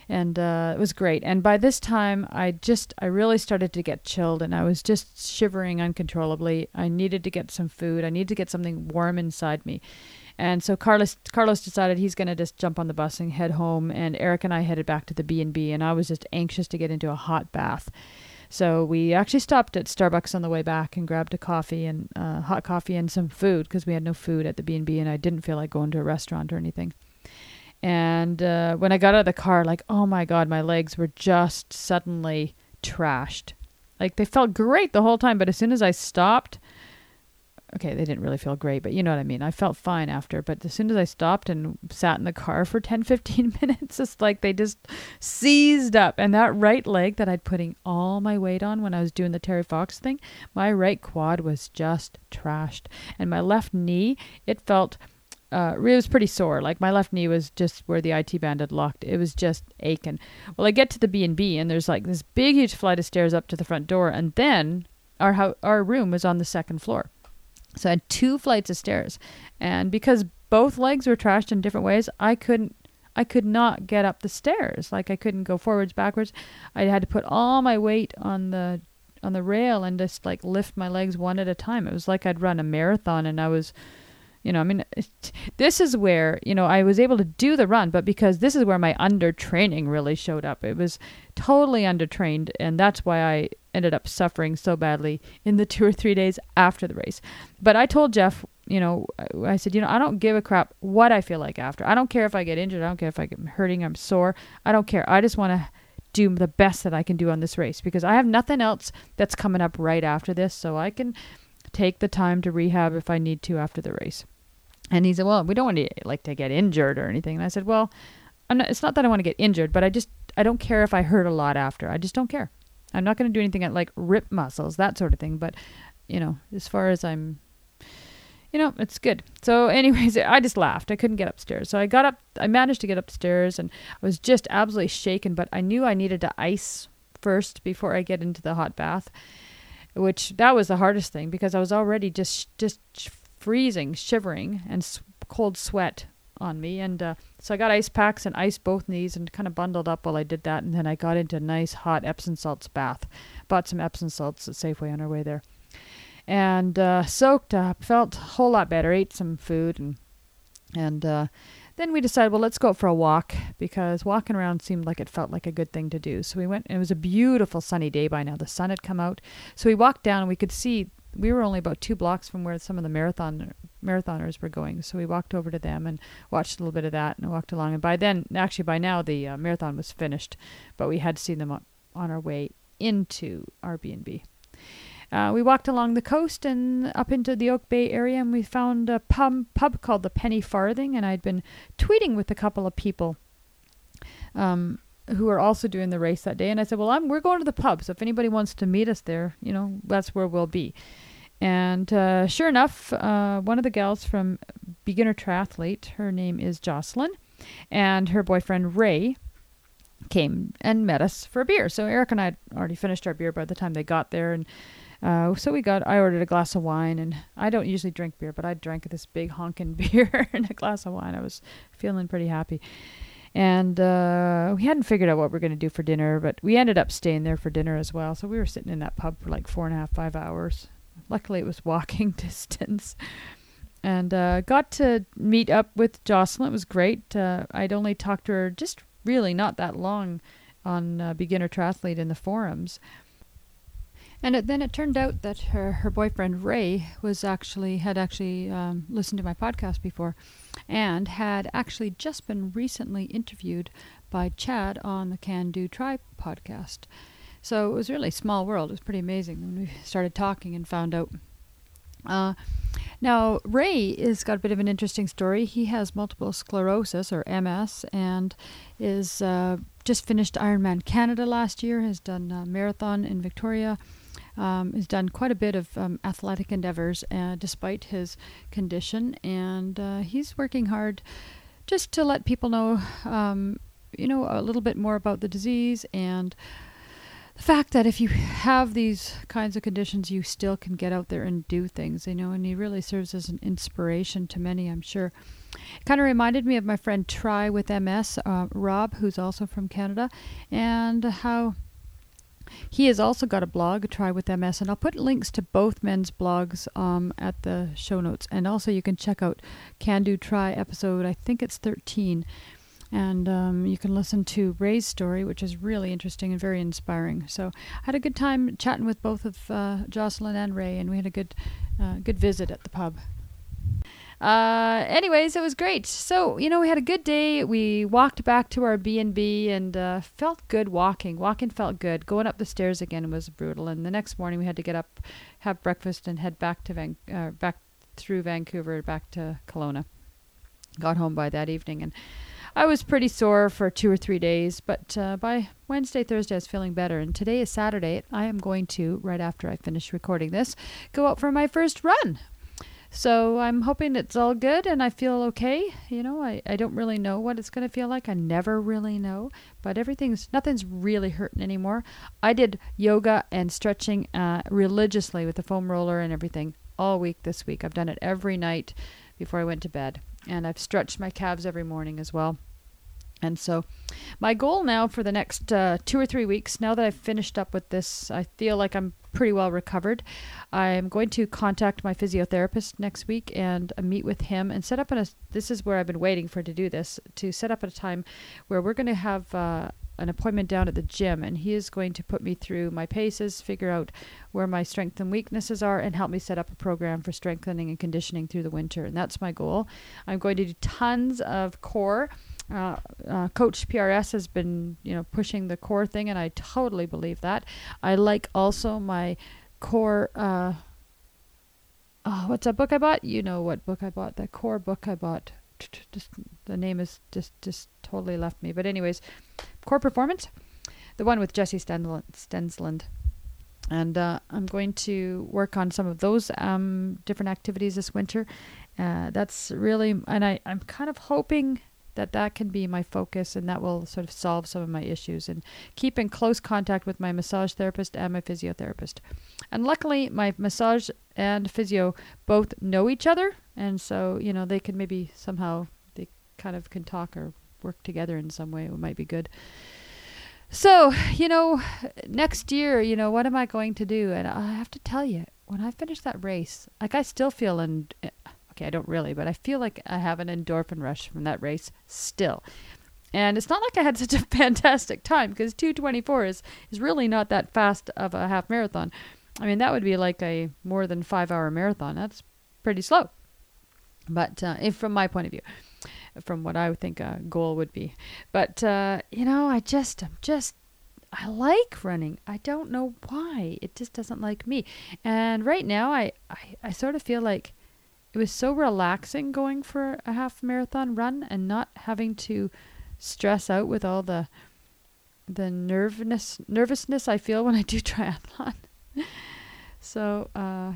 and uh, it was great. And by this time, I just I really started to get chilled, and I was just shivering uncontrollably. I needed to get some food. I needed to get something warm inside me. And so Carlos Carlos decided he's going to just jump on the bus and head home, and Eric and I headed back to the B and B, and I was just anxious to get into a hot bath. So we actually stopped at Starbucks on the way back and grabbed a coffee and uh, hot coffee and some food because we had no food at the B and B, and I didn't feel like going to a restaurant or anything. And uh, when I got out of the car, like, oh my god, my legs were just suddenly trashed. Like they felt great the whole time, but as soon as I stopped, okay, they didn't really feel great, but you know what I mean. I felt fine after, but as soon as I stopped and sat in the car for 10, <laughs> 15 minutes, it's like they just seized up. And that right leg that I'd putting all my weight on when I was doing the Terry Fox thing, my right quad was just trashed. And my left knee, it felt uh, it was pretty sore. Like my left knee was just where the IT band had locked. It was just aching. Well, I get to the B and B, and there's like this big, huge flight of stairs up to the front door, and then our ho- our room was on the second floor. So I had two flights of stairs. And because both legs were trashed in different ways, I couldn't I could not get up the stairs. Like I couldn't go forwards, backwards. I had to put all my weight on the on the rail and just like lift my legs one at a time. It was like I'd run a marathon and I was you know, I mean, <laughs> this is where, you know, I was able to do the run, but because this is where my undertraining really showed up. It was totally undertrained, and that's why I ended up suffering so badly in the <laughs> two or three days after the race. But I told Jeff, you know, I said, you know, I don't give a crap what I feel like after. I don't care if I get injured. I don't care if I get hurting, I'm sore. I don't care. I just want to do the best that I can do on this race because I have nothing else that's coming up right after this, so I can take the time to rehab if I need to after the race. And he said, "Well, we don't want to like to get injured or anything." And I said, "Well, not, it's not that I want to get injured, but I just I don't care if I hurt a lot after. I just don't care. I'm not going to do anything like rip muscles, that sort of thing. But you know, as far as I'm, you know, it's good. So, anyways, <laughs> I just laughed. I couldn't get upstairs, so I got up. I managed to get upstairs, and I was just absolutely shaken. But I knew I needed to ice first before I get into the hot bath, which that was the hardest thing because I was already just just freezing, shivering, and cold sweat on me. And uh, so I got ice packs and iced both knees and kind of bundled up while I did that. And then I got into a nice hot Epsom salts bath. Bought some Epsom salts at Safeway on our way there. And uh, soaked up, felt a whole lot better, ate some food and and uh, then we decided, well, let's go for a walk because walking around seemed like it felt like a good thing to do. So we went, and it was a beautiful sunny day by now. The sun had come out. So we walked down and we could see we were only about two blocks from where some of the marathon marathoners were going. So we walked over to them and watched a little bit of that and walked along. And by then, actually by now, the uh, marathon was finished, but we had seen them on, our way into our B&B. Uh, we walked along the coast and up into the Oak Bay area, and we found a pub, pub called the Penny Farthing. And I'd been tweeting with a couple of people um, who are also doing the race that day. And I said, "Well, I'm we're going to the pub, so if anybody wants to meet us there, you know, that's where we'll be." And uh, sure enough, uh, one of the gals from Beginner Triathlete, her name is Jocelyn, and her boyfriend Ray came and met us for a beer. So Eric and I had already finished our beer by the time they got there, and uh, so we got. I ordered a glass of wine, and I don't usually drink beer, but I drank this big honking <laughs> beer and a glass of wine. I was feeling pretty happy. And uh, we hadn't figured out what we are going to do for dinner, but we ended up staying there for dinner as well. So we were sitting in that pub for like four and a half, five hours. Luckily, it was walking <laughs> distance. And uh, got to meet up with Jocelyn. It was great. Uh, I'd only talked to her just really not that long on uh, Beginner Triathlete in the forums. And it, then it turned out that her, her boyfriend Ray was actually had actually um, listened to my podcast before, and had actually just been recently interviewed by Chad on the Can Do Try podcast. So it was really small world. It was pretty amazing when we started talking and found out. Uh, now Ray has got a bit of an interesting story. He has multiple sclerosis or MS, and is uh, just finished Ironman Canada last year. Has done a marathon in Victoria um, has done quite a bit of um, athletic endeavors uh, despite his condition, and uh, he's working hard just to let people know, um, you know, a little bit more about the disease and the fact that if you have these kinds of conditions, you still can get out there and do things, you know, and he really serves as an inspiration to many, I'm sure. Kind of reminded me of my friend Tri with MS, uh, Rob, who's also from Canada, and how he has also got a blog, Tri with MS, and I'll put links to both men's blogs um, at the show notes. And also, you can check out Can Do Try episode, I think it's 13. And um, you can listen to Ray's story, which is really interesting and very inspiring. So I had a good time chatting with both of uh, Jocelyn and Ray, and we had a good, uh, good visit at the pub. Uh, anyways, it was great. So you know, we had a good day. We walked back to our B and B and uh, felt good walking. Walking felt good. Going up the stairs again was brutal. And the next morning, we had to get up, have breakfast, and head back to Van- uh, back through Vancouver back to Kelowna. Got home by that evening, and I was pretty sore for two or three days. But uh, by Wednesday, Thursday, I was feeling better. And today is Saturday. I am going to right after I finish recording this, go out for my first run, So I'm hoping it's all good and I feel okay. You know, I, I don't really know what it's going to feel like. I never really know, but everything's nothing's really hurting anymore. I did yoga and stretching uh, religiously with the foam roller and everything all week this week. I've done it every night before I went to bed, and I've stretched my calves every morning as well. And so, my goal now for the next uh, two or three weeks, now that I've finished up with this, I feel like I'm pretty well recovered. I'm going to contact my physiotherapist next week and uh, meet with him and set up a. This is where I've been waiting for to do this to set up at a time where we're going to have uh, an appointment down at the gym, and he is going to put me through my paces, figure out where my strengths and weaknesses are, and help me set up a program for strengthening and conditioning through the winter. And that's my goal. I'm going to do tons of core. Uh, uh, Coach PRS has been, you know, pushing the core thing, and I totally believe that. I like also my core. Uh, oh, what's that book I bought? You know what book I bought? That core book I bought. Just the name is just just totally left me. But anyways, core performance, the one with Jessi Stensland. And uh, I'm going to work on some of those um, different activities this winter. Uh, that's really, and I, I'm kind of hoping that that can be my focus and that will sort of solve some of my issues and keep in close contact with my massage therapist and my physiotherapist. And luckily, my massage and physio both know each other, and so you know they can maybe somehow they kind of can talk or work together in some way. It might be good. So, you know, next year, you know, what am I going to do? And I have to tell you, when I finish that race, like I still feel in Okay, I don't really, but I feel like I have an endorphin rush from that race still. And it's not like I had <laughs> such a fantastic time because 224 is, is really not that fast of a half marathon. I mean, that would be like a more than five hour marathon. That's pretty slow. But uh, if from my point of view, from what I would think a goal would be. But, uh, you know, I just, I'm just, I like running. I don't know why. It just doesn't like me. And right now, I, I, I sort of feel like it was so relaxing going for a half marathon run and not having to stress out with all the the nervousness nervousness I feel when I do <laughs> triathlon. so uh,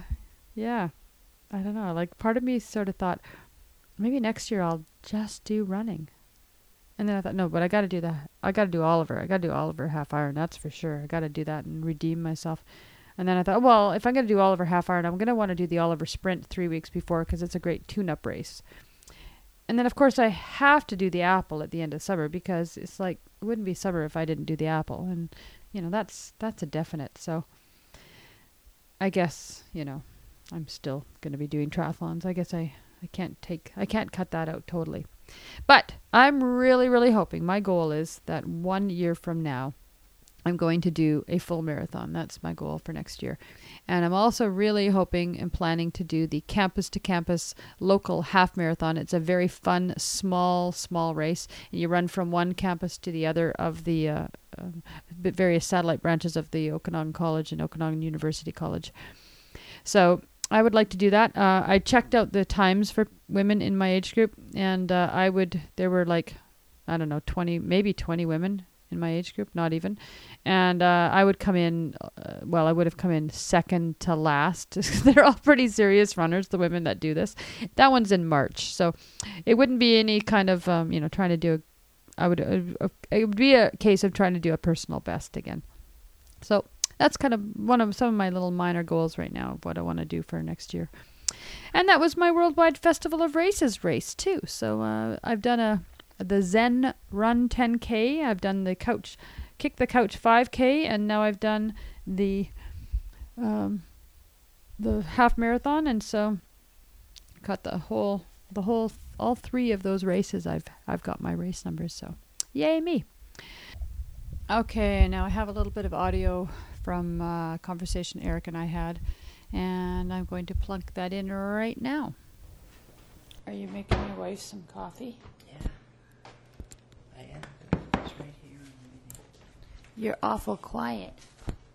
yeah, I don't know. Like part of me sort of thought maybe next year I'll just do running. And then I thought, no, but I got to do that. I got to do Oliver. I got to do Oliver half iron. That's for sure. I got to do that and redeem myself. And then I thought, well, if I'm going to do Oliver half iron, I'm going to want to do the Oliver sprint three weeks before because it's a great tune up race. And then, of course, I have to do the apple at the end of summer because it's like, it wouldn't be summer if I didn't do the apple. And, you know, that's, that's a definite. So I guess, you know, I'm still going to be doing triathlons. I guess I, I can't take, I can't cut that out totally. But I'm really, really hoping my goal is that one year from now, I'm going to do a full marathon. That's my goal for next year. And I'm also really hoping and planning to do the campus to campus local half marathon. It's a very fun, small, small race. And you run from one campus to the other of the uh, uh, various satellite branches of the Okanagan College and Okanagan University College. So I would like to do that. Uh, I checked out the times for women in my age group, and uh, I would, there were like, I don't know, 20, maybe 20 women in my age group, not even. And uh, I would come in, uh, well, I would have come in second to last. <laughs> They're all pretty serious runners, the women that do this. That one's in March. So it wouldn't be any kind of, um, you know, trying to do a, I would, uh, it would be a case of trying to do a personal best again. So that's kind of one of some of my little minor goals right now of what I want to do for next year. And that was my Worldwide Festival of Races race too. So uh, I've done a the Zen Run 10K. I've done the couch, kick the couch 5K, and now I've done the um, the half marathon, and so got the whole the whole all three of those races. I've I've got my race numbers, so yay me. Okay, now I have a little bit of audio from a uh, conversation Eric and I had, and I'm going to plunk that in right now. Are you making your wife some coffee? You're awful quiet.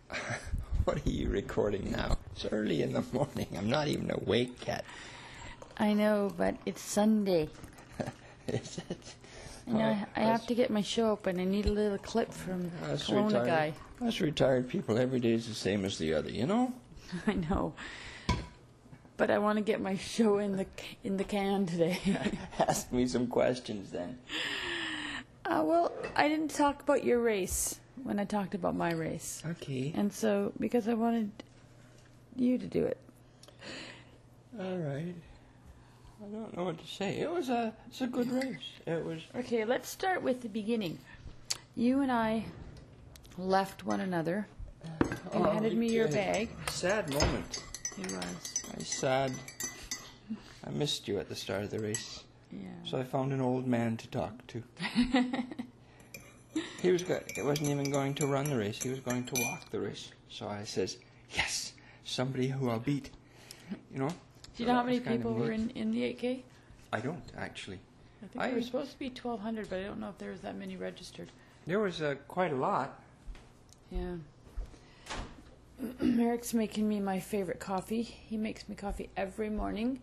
<laughs> what are you recording now? It's early in the morning. I'm not even awake yet. I know, but it's Sunday. <laughs> Is it? I know. I, I have to get my show up, and I need a little clip from the Kelowna retired, guy. Us retired people, every day is the same as the other, you know? <laughs> I know. but I want to get my show in the in the can today. Ask me some questions then. uh, well, I didn't talk about your race when I talked about my race, Okay. and so because I wanted you to do it. All right. I don't know what to say. It was a it's a good race. It was Okay, let's start with the beginning. You and I left one another. Uh, you Oh, handed me your bag. sad moment. It was. I sad. I missed you at the start of the race, Yeah. so I found an old man to talk to. <laughs> he was go- he wasn't even going to run the race. He was going to walk the race. So I says, "Yes, somebody who I'll beat." You know. Do you So know how many was people were in, in the 8K? I don't actually. I think I- there were supposed to be 1,200, but I don't know if there was that many registered. There was uh, quite a lot. Yeah. <clears throat> Eric's making me my favorite coffee. He makes me coffee every morning.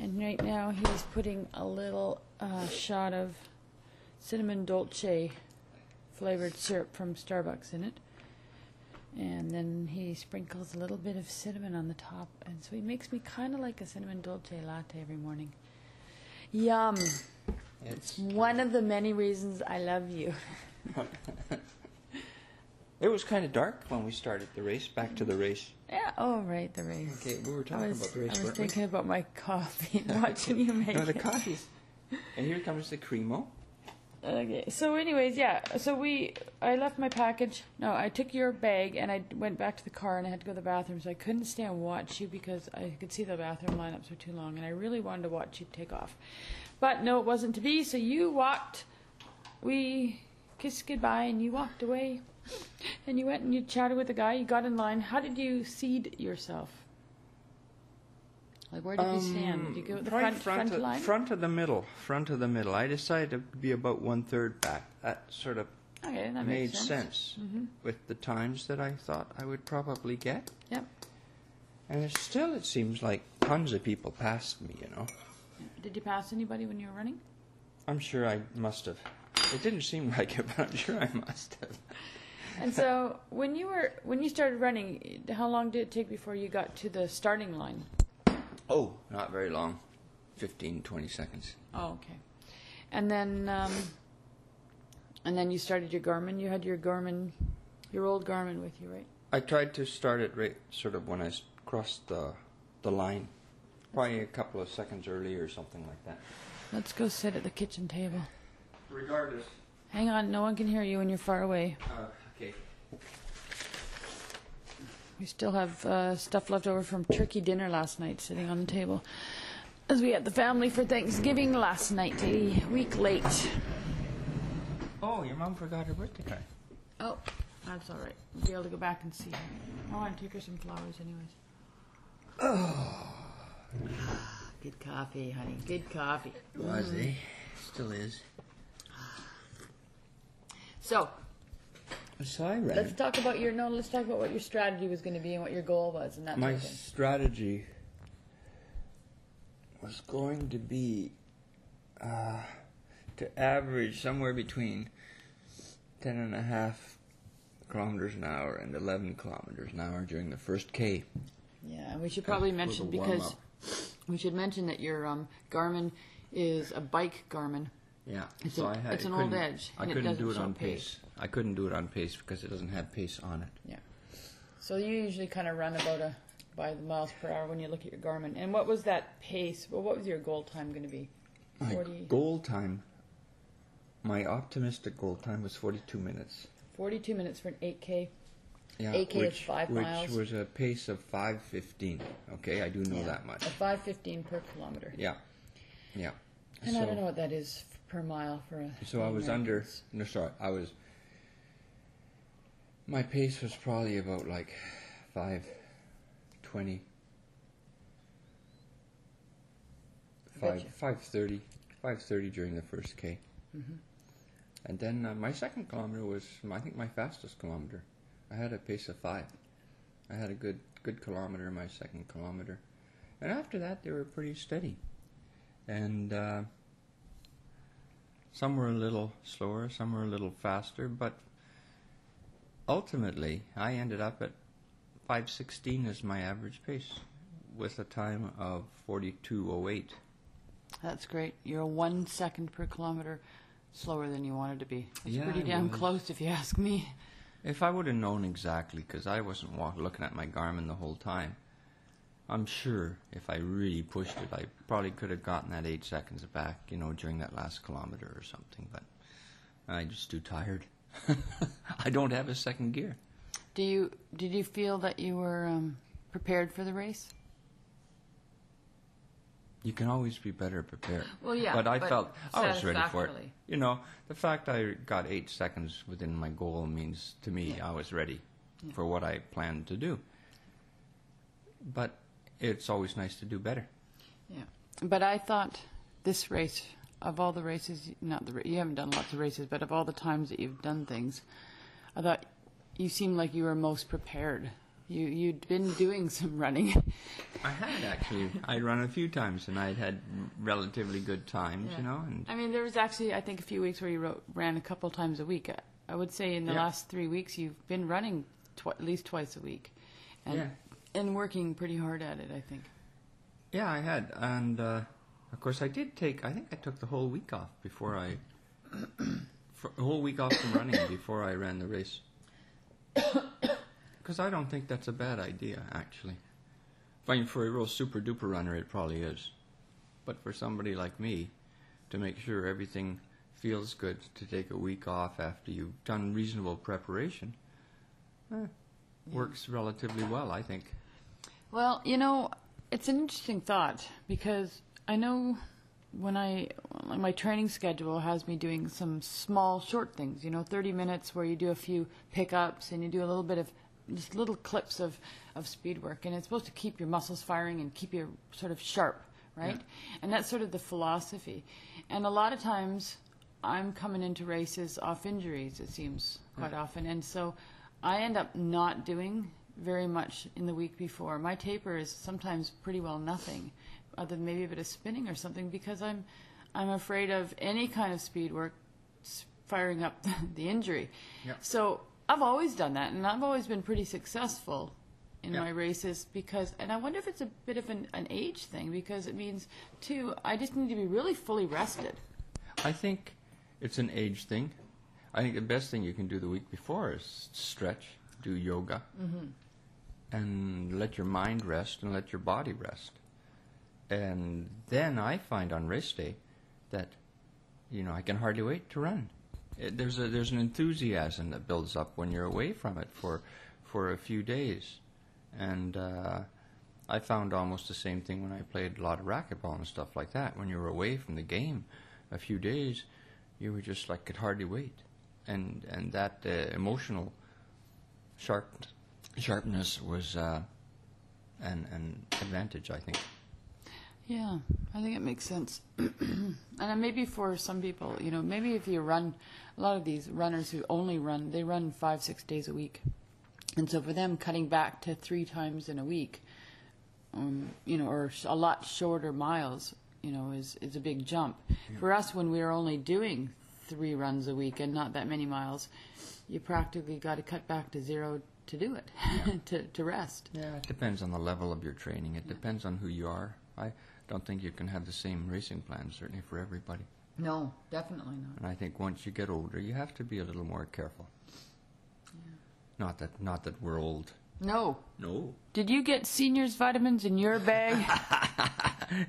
And right now he's putting a little uh, shot of cinnamon dolce flavored syrup from Starbucks in it. And then he sprinkles a little bit of cinnamon on the top. And so he makes me kind of like a cinnamon dolce latte every morning. Yum. It's One of the many reasons I love you. <laughs> it was kind of dark when we started the race. Back to the race. Yeah. Oh, right, the race. Okay, we were talking was, about the race. I was weren't we? thinking about my coffee, <laughs> watching you make No, the coffees. And here comes the cremo. Okay. So, anyways, yeah. So we, I left my package. No, I took your bag and I went back to the car and I had to go to the bathroom. So I couldn't stay and watch you because I could see the bathroom lineups were too long, and I really wanted to watch you take off. But no, it wasn't to be. So you walked. We kissed goodbye, and you walked away. And you went and you chatted with the guy. You got in line. How did you seed yourself? Like where did you stand? Did you go the Um, right front front, of, line? Front of the middle. Front of the middle. I decided to be about one third back. That sort of Okay, that made makes sense. Mm-hmm. with the times that I thought I would probably get. Yep. And still, it seems like tons of people passed me. You know. Did you pass anybody when you were running? I'm sure I must have. It didn't seem <laughs> like it, but I'm sure I must have. And so when you were when you started running, how long did it take before you got to the starting line? Oh, not very long. 15, 20 seconds. Oh, okay. And then um, and then you started your Garmin. You had your Garmin, your old Garmin with you, right? I tried to start it right sort of when I crossed the the line, probably a couple of seconds early or something like that. Let's go sit at the kitchen table. Regardless. Hang on, no one can hear you when you're far away. Uh, okay. We still have uh, stuff left over from turkey dinner last night sitting on the table. As we had the family for Thanksgiving last night, a week late. Oh, your mom forgot her birthday card. Oh, that's all right. We'll be able to go back and see her. I want to take her some flowers, anyways. Oh. <sighs> Good coffee, honey. Good coffee. Was he? Still is. So, So I ran. let's talk about your no. Let's talk about what your strategy was going to be and what your goal was, and that My sort of strategy was going to be uh, to average somewhere between 10 and a half kilometers an hour and 11 kilometers an hour during the first K. Yeah, and we should probably mention because we should mention that your um, Garmin is a bike Garmin. Yeah, It's so I had, it's an old couldn't- Edge, I and it couldn't doesn't do it show on pace. pace. I couldn't do it on pace because it doesn't have pace on it. Yeah. So you usually kind of run about a by the miles per hour when you look at your Garmin. And what was that pace? Well, what was your goal time going to be? My 40. goal time, my optimistic goal time was 42 minutes. 42 minutes for an 8K. Yeah, 8K is which, five which miles. was a pace of 5:15. Okay, I do know that much. A 515 per kilometer. Yeah, yeah. And so, I don't know what that is per mile for a. So I was under. Americans. No, sorry, I was. My pace was probably about like 5:20. Five Betcha. five thirty, five thirty during the first K, Mm-hmm. and then uh, my second kilometer was I think my fastest kilometer. I had a pace of five. I had a good good kilometer in my second kilometer, and after that they were pretty steady, and uh, some were a little slower, some were a little faster, but ultimately I ended up at five sixteen as my average pace, with a time of 42.08. That's great. You're one second per kilometer slower than you wanted to be. It's Yeah, pretty damn close, if you ask me. If I would have known exactly, because I wasn't walk, looking at my Garmin the whole time, I'm sure if I really pushed it, I probably could have gotten that eight seconds back, you know, during that last kilometer or something. But I'm just too tired. <laughs> I don't have a second gear. Do you did you feel that you were um, prepared for the race? You can always be better prepared. Well, yeah, But I but felt I was ready for it. You know, the fact I got eight seconds within my goal means to me Yeah. I was ready for what I planned to do. But it's always nice to do better. Yeah. But I thought this race, of all the races, not the ra- you haven't done lots of races, but of all the times that you've done things, I thought you seemed like you were most prepared. You you'd been doing <laughs> some running. I had actually. I'd run a few times, and I'd had relatively good times, you know. And I mean, there was actually I think a few weeks where you wrote, ran a couple times a week. I, I would say in the Yeah. last three weeks you've been running tw- at least twice a week, and Yeah. And working pretty hard at it. I think. yeah, I had, and uh, of course, I did take. I think I took the whole week off before I, a whole week off from running before I ran the race. <coughs> Because I don't think that's a bad idea, actually. I mean, for a real super duper runner, it probably is. But for somebody like me, to make sure everything feels good, to take a week off after you've done reasonable preparation, eh, works relatively well, I think. Well, you know, it's an interesting thought because I know when I like my training schedule has me doing some small short things, you know, 30 minutes where you do a few pickups and you do a little bit of just little clips of of speed work and it's supposed to keep your muscles firing and keep you sort of sharp, right? And that's sort of the philosophy. And a lot of times I'm coming into races off injuries, it seems quite often. And so I end up not doing very much in the week before. My taper is sometimes pretty well nothing, other than maybe a bit of spinning or something, because I'm I'm afraid of any kind of speed work firing up <laughs> the injury. Yeah. So I've always done that, and I've always been pretty successful in Yeah. my races because, and I wonder if it's a bit of an, an age thing because it means too. I just need to be really fully rested. I think it's an age thing. I think the best thing you can do the week before is stretch, do yoga, and let your mind rest and let your body rest. And then I find on race day that, you know, I can hardly wait to run. It, there's a there's an enthusiasm that builds up when you're away from it for for a few days, and uh, I found almost the same thing when I played a lot of racquetball and stuff like that. When you were away from the game a few days, you were just like could hardly wait, and and that uh, emotional sharp sharpness was uh, an an advantage, I think. Yeah, I think it makes sense. <clears throat> and maybe for some people, you know, maybe if you run, a lot of these runners who only run, they run five, six days a week. And so for them, cutting back to three times in a week, um, you know, or a lot shorter miles, you know, is, is a big jump. For us, when we were only doing three runs a week and not that many miles, you practically got to cut back to zero to do it, <laughs> to, to rest. Yeah, it depends on the level of your training. It depends on who you are. I don't think you can have the same racing plan certainly for everybody. No, definitely not. And I think once you get older, you have to be a little more careful. Not that not that we're old. No. No. Did you get seniors vitamins in your bag?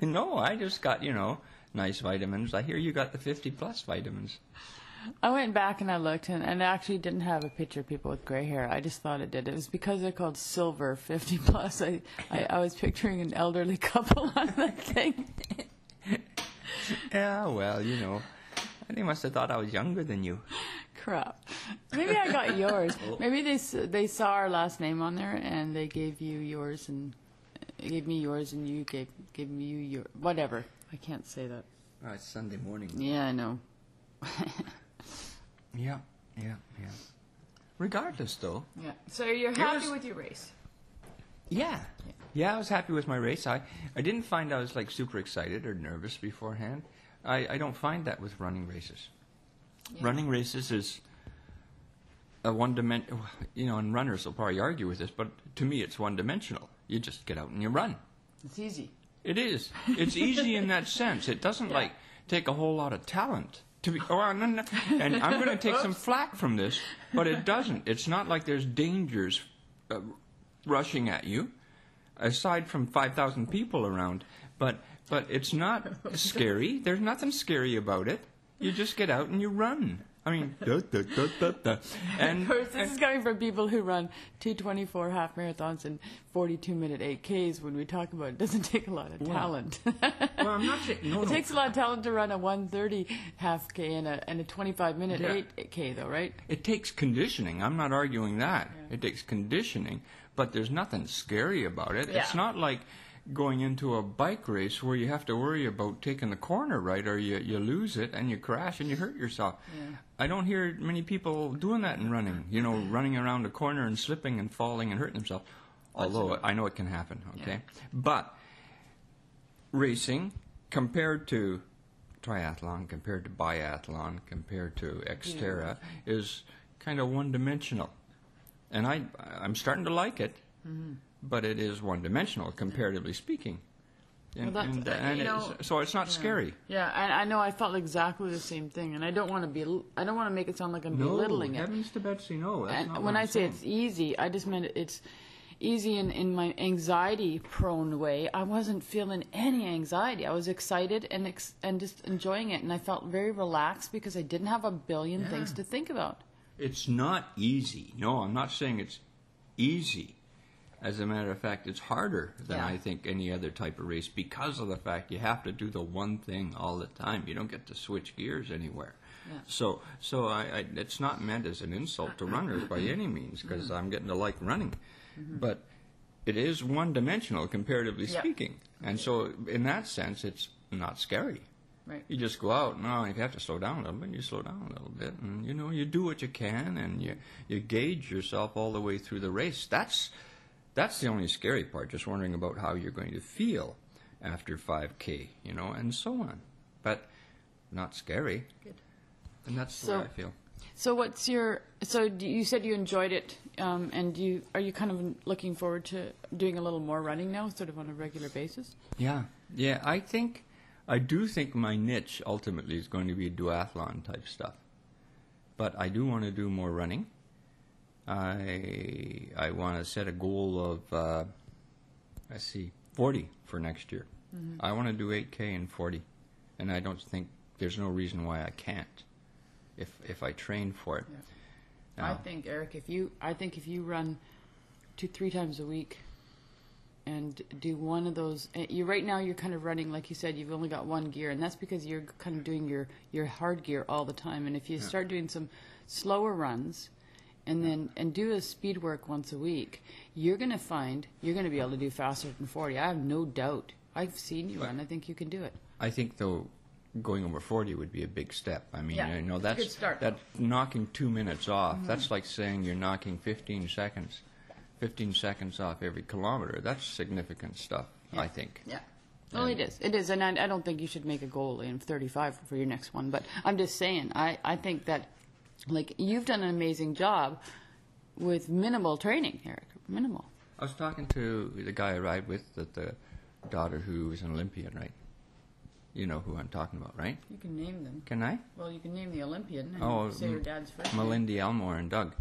<laughs> no, I just got, you know, nice vitamins. I hear you got the 50 plus vitamins. I went back and I looked, and, and it actually didn't have a picture of people with gray hair. I just thought it did. It was because they're called silver 50 plus. I, I, I was picturing an elderly <laughs> couple on that thing. Yeah, well, you know. They must have thought I was younger than you. Crap. Maybe I got yours. <laughs> Oh. Maybe they they saw our last name on there and they gave you yours and gave me yours and you gave gave me you your whatever. I can't say that. Oh, it's Sunday morning. Yeah, I know. <laughs> Yeah, yeah, yeah. Regardless, though, Yeah. So you're happy with your race? Yeah. Yeah, I was happy with my race. I, I didn't find I was like super excited or nervous beforehand. I, I don't find that with running races. Running races is a one dimension, you know, and runners will probably argue with this, but to me it's one dimensional. You just get out and you run. It's easy. It is. It's easy in that sense. It doesn't <laughs> like take a whole lot of talent to be. Oh, no, no. And I'm going to take some flack from this, but it doesn't. It's not like there's dangers uh, rushing at you, aside from five thousand people around. But but it's not scary. There's nothing scary about it. You just get out and you run. I mean, da, da, da, da, da. and Of course, this is coming from people who run 224 half marathons and 42 minute 8Ks when we talk about it doesn't take a lot of talent. well, I'm not <laughs> saying no, it no. takes a lot of talent to run a 130 half K and a, and a 25 minute Yeah. 8K, though, right? It takes conditioning. I'm not arguing that. It takes conditioning, but there's nothing scary about it. It's not like going into a bike race where you have to worry about taking the corner right or you, you lose it and you crash and you hurt yourself. Yeah. I don't hear many people doing that in running, you know, running around a corner and slipping and falling and hurting themselves. Although I know it can happen, okay? But racing compared to triathlon, compared to biathlon, compared to Xterra is kind of one dimensional. And I, I'm starting to like it, Mm-hmm. But it is one dimensional, comparatively speaking. And, Well, and, and you it's- know- so it's not scary. Yeah, and I know I felt exactly the same thing, and I don't want to be. I don't want to make it sound like I'm belittling it. heavens to Betsy, no. And when I say saying. it's easy, I just meant it's easy in, in my anxiety prone way. I wasn't feeling any anxiety. I was excited and ex- and just enjoying it, and I felt very relaxed because I didn't have a billion things to think about. It's not easy. No, I'm not saying it's easy. As a matter of fact, it's harder than Yeah. I think any other type of race because of the fact you have to do the one thing all the time. You don't get to switch gears anywhere. Yeah. So, so I, I, it's not meant as an insult to runners by any means because mm-hmm. I'm getting to like running, mm-hmm. but it is one dimensional comparatively Yeah. speaking, and so in that sense, it's not scary. Right. You just go out. No, if you have to slow down a little bit, you slow down a little bit, and you know you do what you can, and you you gauge yourself all the way through the race. That's that's the only scary part. Just wondering about how you're going to feel after 5K, you know, and so on. But not scary. Good. And that's the way I feel. So what's your? So you said you enjoyed it, um, and you are you kind of looking forward to doing a little more running now, sort of on a regular basis? Yeah, yeah. I think I do think my niche ultimately is going to be duathlon type stuff, but I do want to do more running. I I want to set a goal of uh, let's see, forty for next year. I want to do eight k and forty, and I don't think there's no reason why I can't if if I train for it. I think Eric, if you, I think if you run two, three times a week, and do one of those, eh, you right now you're kind of running like you said, you've only got one gear, and that's because you're kind of doing your your hard gear all the time. And if you start doing some slower runs, and then and do a speed work once a week, you're going to find you're going to be able to do faster than forty. I have no doubt. I've seen you run. I think you can do it. I think though going over 40 would be a big step. I mean, Yeah, you know, it's a that's good start, that's knocking 2 minutes off. Mm-hmm. That's like saying you're knocking 15 seconds 15 seconds off every kilometer. That's significant stuff, I think. Yeah. Well, it is. It is, and I, I don't think you should make a goal in 35 for your next one. But I'm just saying, I, I think that, like, you've done an amazing job with minimal training, Eric. Minimal. I was talking to the guy I ride with, that the daughter who is an Olympian, right? You know who I'm talking about, right? You can name them. Can I? Well, you can name the Olympian and Oh, say your dad's first. name. Malindi Elmore and Doug,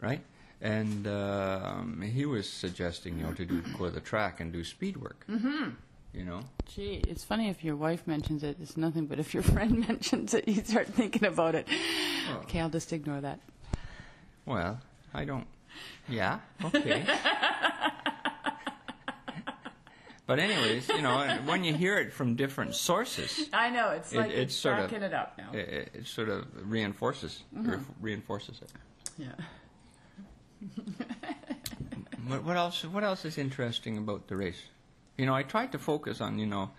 right? And um, he was suggesting, you know, to do go to the track and do speed work. Mm-hmm. You know, Gee, it's funny if your wife mentions it, it's nothing, but if your <laughs> friend mentions it, you start thinking about it. Okay, I'll just ignore that. well, I don't. Yeah, okay. <laughs> but anyways, you know, when you hear it from different sources, I know, it's It- like it's sort of- it up now. it, it, sort of reinforces mm-hmm. re- reinforces it. yeah. <laughs> What, what else? What else is interesting about the race? You know, I tried to focus on you know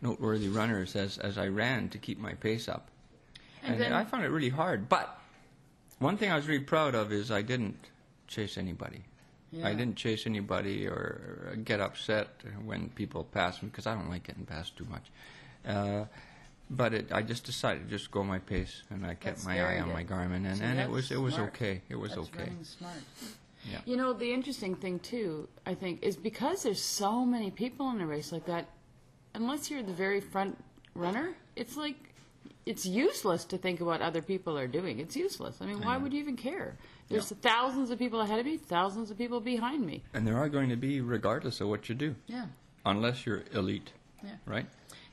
noteworthy runners as as I ran to keep my pace up, And and, then- I found it really hard. But one thing I was really proud of is I didn't chase anybody. I didn't chase anybody or get upset when people passed me because I don't like getting passed too much. Uh, but it, I just decided to just go my pace, and I kept That's my eye on good. my Garmin, and, and it was it was smart. okay. It was That's okay. smart. Yeah. You know, the interesting thing too, I think, is because there's so many people in a race like that. Unless you're the very front runner, it's like it's useless to think about what other people are doing. It's useless. I mean, why would you even care? There's Yeah. thousands of people ahead of me, thousands of people behind me. And there are going to be, regardless of what you do, Yeah. unless you're elite, Yeah. right?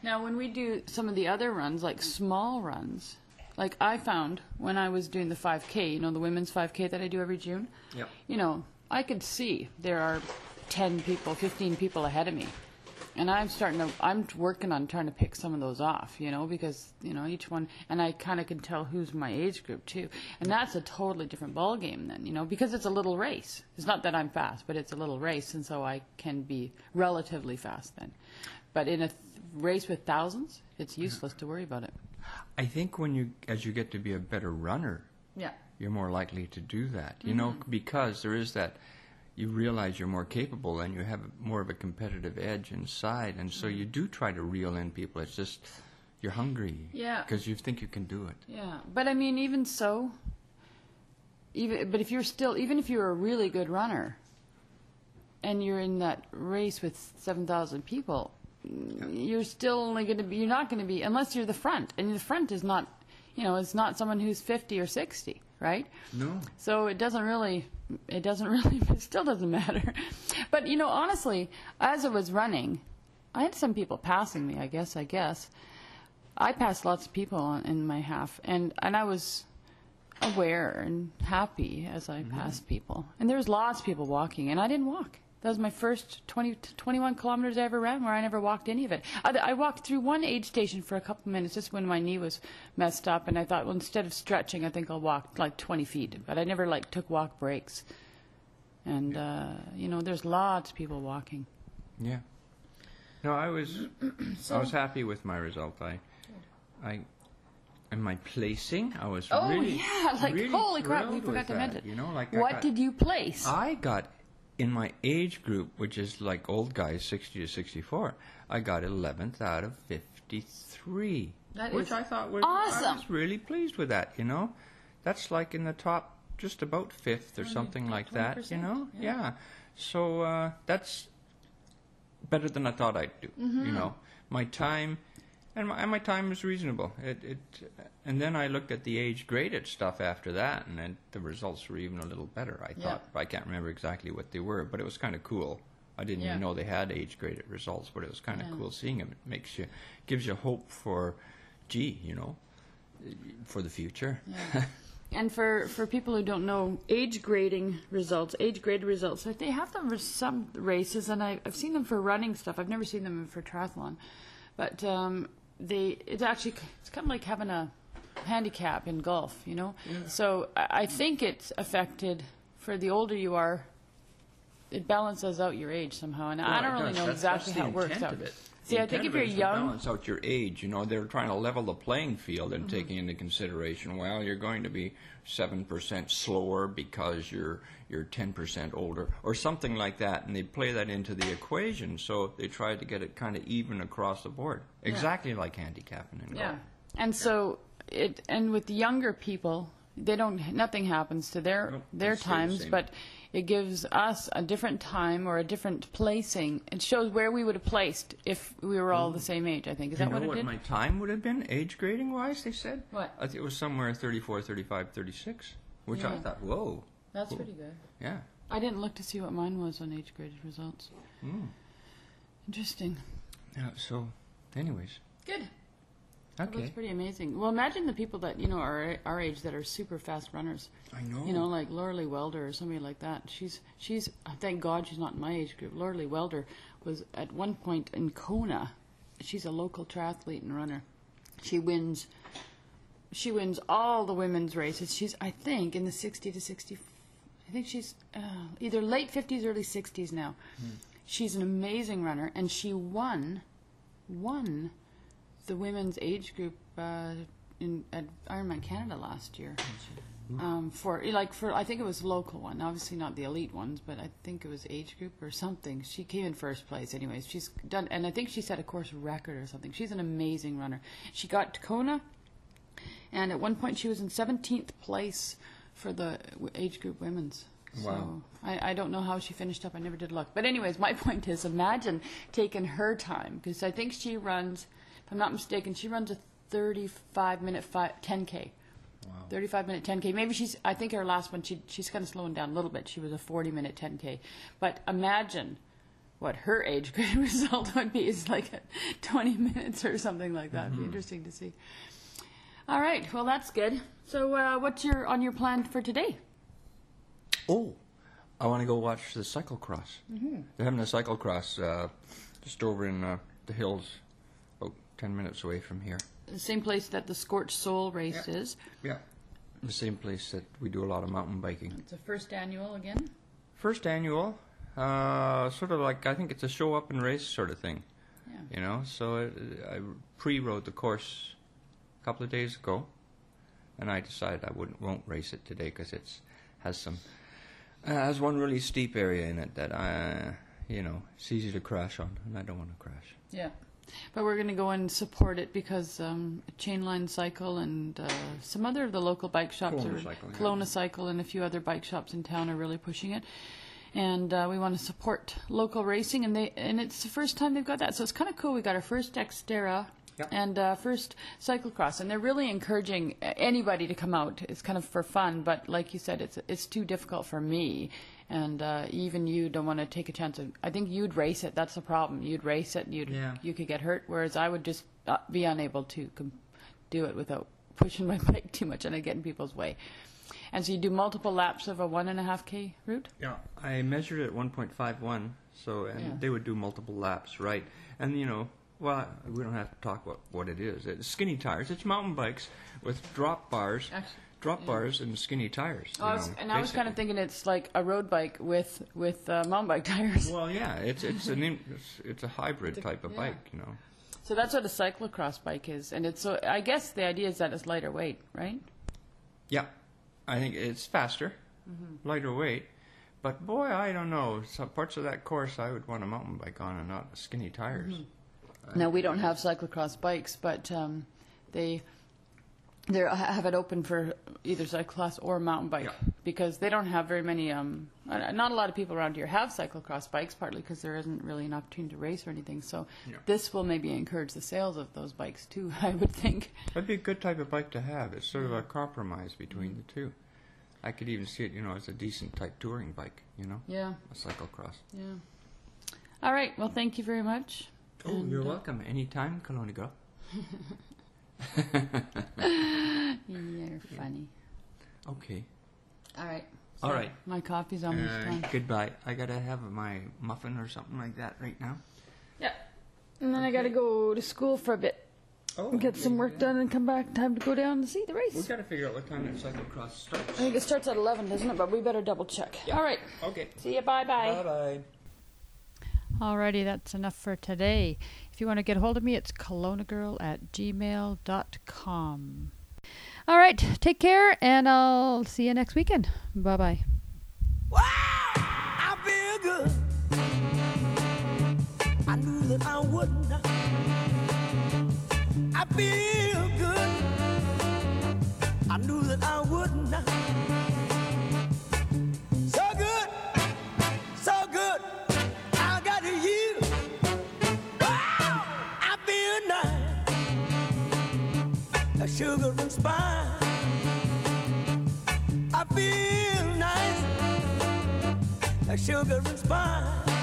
Now, when we do some of the other runs, like small runs, like I found when I was doing the 5K, you know, the women's 5K that I do every June, Yep. you know, I could see there are 10 people, 15 people ahead of me. And I'm starting to, I'm working on trying to pick some of those off, you know, because, you know, each one, and I kind of can tell who's my age group too. And that's a totally different ball game then, you know, because it's a little race. It's not that I'm fast, but it's a little race, and so I can be relatively fast then. But in a th- race with thousands, it's useless to worry about it. I think when you, as you get to be a better runner, Yeah. you're more likely to do that. You know, mm-hmm. because there is that. You realize you're more capable and you have more of a competitive edge inside, and so you mm-hmm. do try to reel in people. It's just you're hungry, Yeah. because you think you can do it. Yeah, but I mean, even so, even but if you're still, even if you're a really good runner, and you're in that race with seven thousand people, you're still only going to be. You're not going to be unless you're the front, and the front is not, you know, it's not someone who's fifty or sixty, right? No, So it doesn't really, it doesn't <laughs> really, it still doesn't matter. But you know, honestly, as I was running, I had some people passing me. I guess, I guess, I passed lots of people on, in my half, and and I was aware and happy as I mm-hmm. passed people. And there was lots of people walking, and I didn't walk. That was my first 20 to 21 kilometers I ever ran where I never walked any of it. I, I walked through one aid station for a couple of minutes just when my knee was messed up, and I thought, well, instead of stretching, I think I'll walk like 20 feet. But I never like took walk breaks. And uh, you know, there's lots of people walking. yeah. No, I was, <clears throat> I was happy with my result. I, I, and my placing, I was Oh really, yeah, <laughs> like really holy crap, we forgot to mention. You know, like what got- did you place? I got in my age group, which is like old guys, 60 to 64, I got 11th out of 53. That which I thought was, awesome. I was really pleased with that, you know. That's like in the top, just about fifth or something like that, you 20%, know. yeah. So uh, that's better than I thought I'd do. Mm-hmm. You know, my time, and my, and my time was reasonable. It, it, and then I looked at the age graded stuff after that, and then the results were even a little better. I Yeah. thought I can't remember exactly what they were, but it was kind of cool. I didn't Yeah. even know they had age graded results, but it was kind of Yeah. cool seeing them. It makes you, gives you hope for, gee, you know, for the future. <laughs> And for, for people who don't know age grading results, age graded results, they have them for some races, and I, I've seen them for running stuff. I've never seen them for triathlon, but um, they it's actually it's kind of like having a handicap in golf, you know. Mm. So I, I think it's affected for the older you are. It balances out your age somehow, and I don't really know exactly how it works out. See, I think if you're young, balance out your age. You know, they're trying to level the playing field and mm-hmm. taking into consideration. Well, you're going to be seven percent slower because you're you're ten percent older, or something like that, and they play that into the equation. So they try to get it kind of even across the board, exactly like handicapping in Yeah. golf. And so it and with younger people, they don't nothing happens to their Nope, their they stay the times, but it gives us a different time or a different placing. It shows where we would have placed if we were all the mm. same age, I think. Is you that know what it what did? my time would have been age grading wise? They said. What? I think it was somewhere 34, 35, 36, which I thought, whoa, That's pretty good. yeah. I didn't look to see what mine was on age graded results. Mm. Interesting. Yeah. So, anyways, Good. Well, okay. that's pretty amazing. Well, imagine the people that you know are our age that are super fast runners. I know. You know, like Lorelei Welder or somebody like that. She's she's thank God she's not in my age group. Lorelei Welder was at one point in Kona. She's a local triathlete and runner. She wins. She wins all the women's races. She's I think in the sixty to sixty. I think she's uh, either late fifties, early sixties now. She's an amazing runner, and she won, won, the women's age group uh, in at Ironman Canada last year um, for like for I think it was local one, obviously not the elite ones, but I think it was age group or something. She came in first place, anyways. She's done, and I think she set a course record or something. She's an amazing runner. She got to Kona, and at one point she was in 17th place for the w- age group women's Wow. So I, I don't know how she finished up. I never did look. But anyways, my <laughs> point is, imagine taking her time because I think she runs, if I'm not mistaken, she runs a 35 minute fi 10k. Wow. 35 minute 10k. Maybe she's. I think her last one, she she's kind of slowing down a little bit. She was a 40 minute 10k. But imagine what her age <laughs> grade <laughs> result would be. Is like 20 minutes or something like that. It'd be mm-hmm. interesting to see. All right. Well, that's good. So, uh, what's your on your plan for today? Oh, I want to go watch the cyclocross. Mm-hmm. They're having a cyclocross uh, just over in uh, the hills, about 10 minutes away from here. The same place that the Scorched Soul race Yeah. is. Yeah. The same place that we do a lot of mountain biking. It's the first annual again. First annual, uh, sort of like, I think it's a show up and race sort of thing. Yeah. You know, so it, I pre-rode the course a couple of days ago, and I decided I wouldn't won't race it today because it's has some uh, has one really steep area in it that I, you know, it's easy to crash on, and I don't want to crash. Yeah. But we're going to go and support it because um, Chainline Cycle and uh, some other of the local bike shops Kelowna are Cycle, yeah. Cycle and a few other bike shops in town are really pushing it. And uh, we want to support local racing, and they and it's the first time they've got that, so it's kind of cool. We got our first Xterra Yeah. and uh, first cyclocross, and they're really encouraging anybody to come out. It's kind of for fun, but like you said, it's it's too difficult for me, and uh, even you don't want to take a chance. Of, I think you'd race it. That's the problem. You'd race it. You'd Yeah. you could get hurt, whereas I would just uh, be unable to com- do it without pushing my <laughs> bike too much and I get in people's way. And so you do multiple laps of a one and a half k route. Yeah, I measured it at 1.51, so and Yeah. they would do multiple laps, right? And you know, well, we don't have to talk about what it is. It's skinny tires. It's mountain bikes with drop bars, Actually, drop bars, and skinny tires. Oh, I was, know, and I was kind of thinking it's like a road bike with with uh, mountain bike tires. Well, yeah, it's it's an in, <laughs> it's, it's a hybrid It's a- type of yeah. bike, you know. So that's what a cyclocross bike is, and it's so. I guess the idea is that it's lighter weight, right? Yeah, I think it's faster, Mm-hmm. lighter weight, but boy, I don't know. Some parts of that course I would want a mountain bike on and not skinny tires. Mm-hmm. Now we don't have cyclocross bikes, but um, they they have it open for either cyclocross or mountain bike Yeah. because they don't have very many. Um, uh, not a lot of people around here have cyclocross bikes, partly because there isn't really an opportunity to race or anything. So Yeah. this will maybe encourage the sales of those bikes too. <laughs> I would think. That'd be a good type of bike to have. It's sort of a compromise between the two. I could even see it, you know, as a decent type touring bike, you know, Yeah, a cyclocross. yeah. All right. Well, thank you very much. Oh, And, you're uh, welcome. Anytime, Kelowna girl. <laughs> <laughs> You're funny. Okay. All right. All right. My coffee's almost Uh, done. goodbye. I gotta have my muffin or something like that right now. Yeah. And then I got to go to school for a bit. Oh, Get some work done and come back. Time to go down and see the race. We gotta figure out what time that cyclocross starts. I think it starts at 11, doesn't it? But we better double check. All right. Okay. See you. Bye bye. Bye bye. Alrighty, that's enough for today. If you want to get hold of me, it's kelownagirl at gmail.com. All right, take care, and I'll see you next weekend. Bye bye. Wow, I feel good. I knew that I wouldn't. I feel good. I knew that I wouldn't. So sugar and spice. I feel nice like sugar and spice.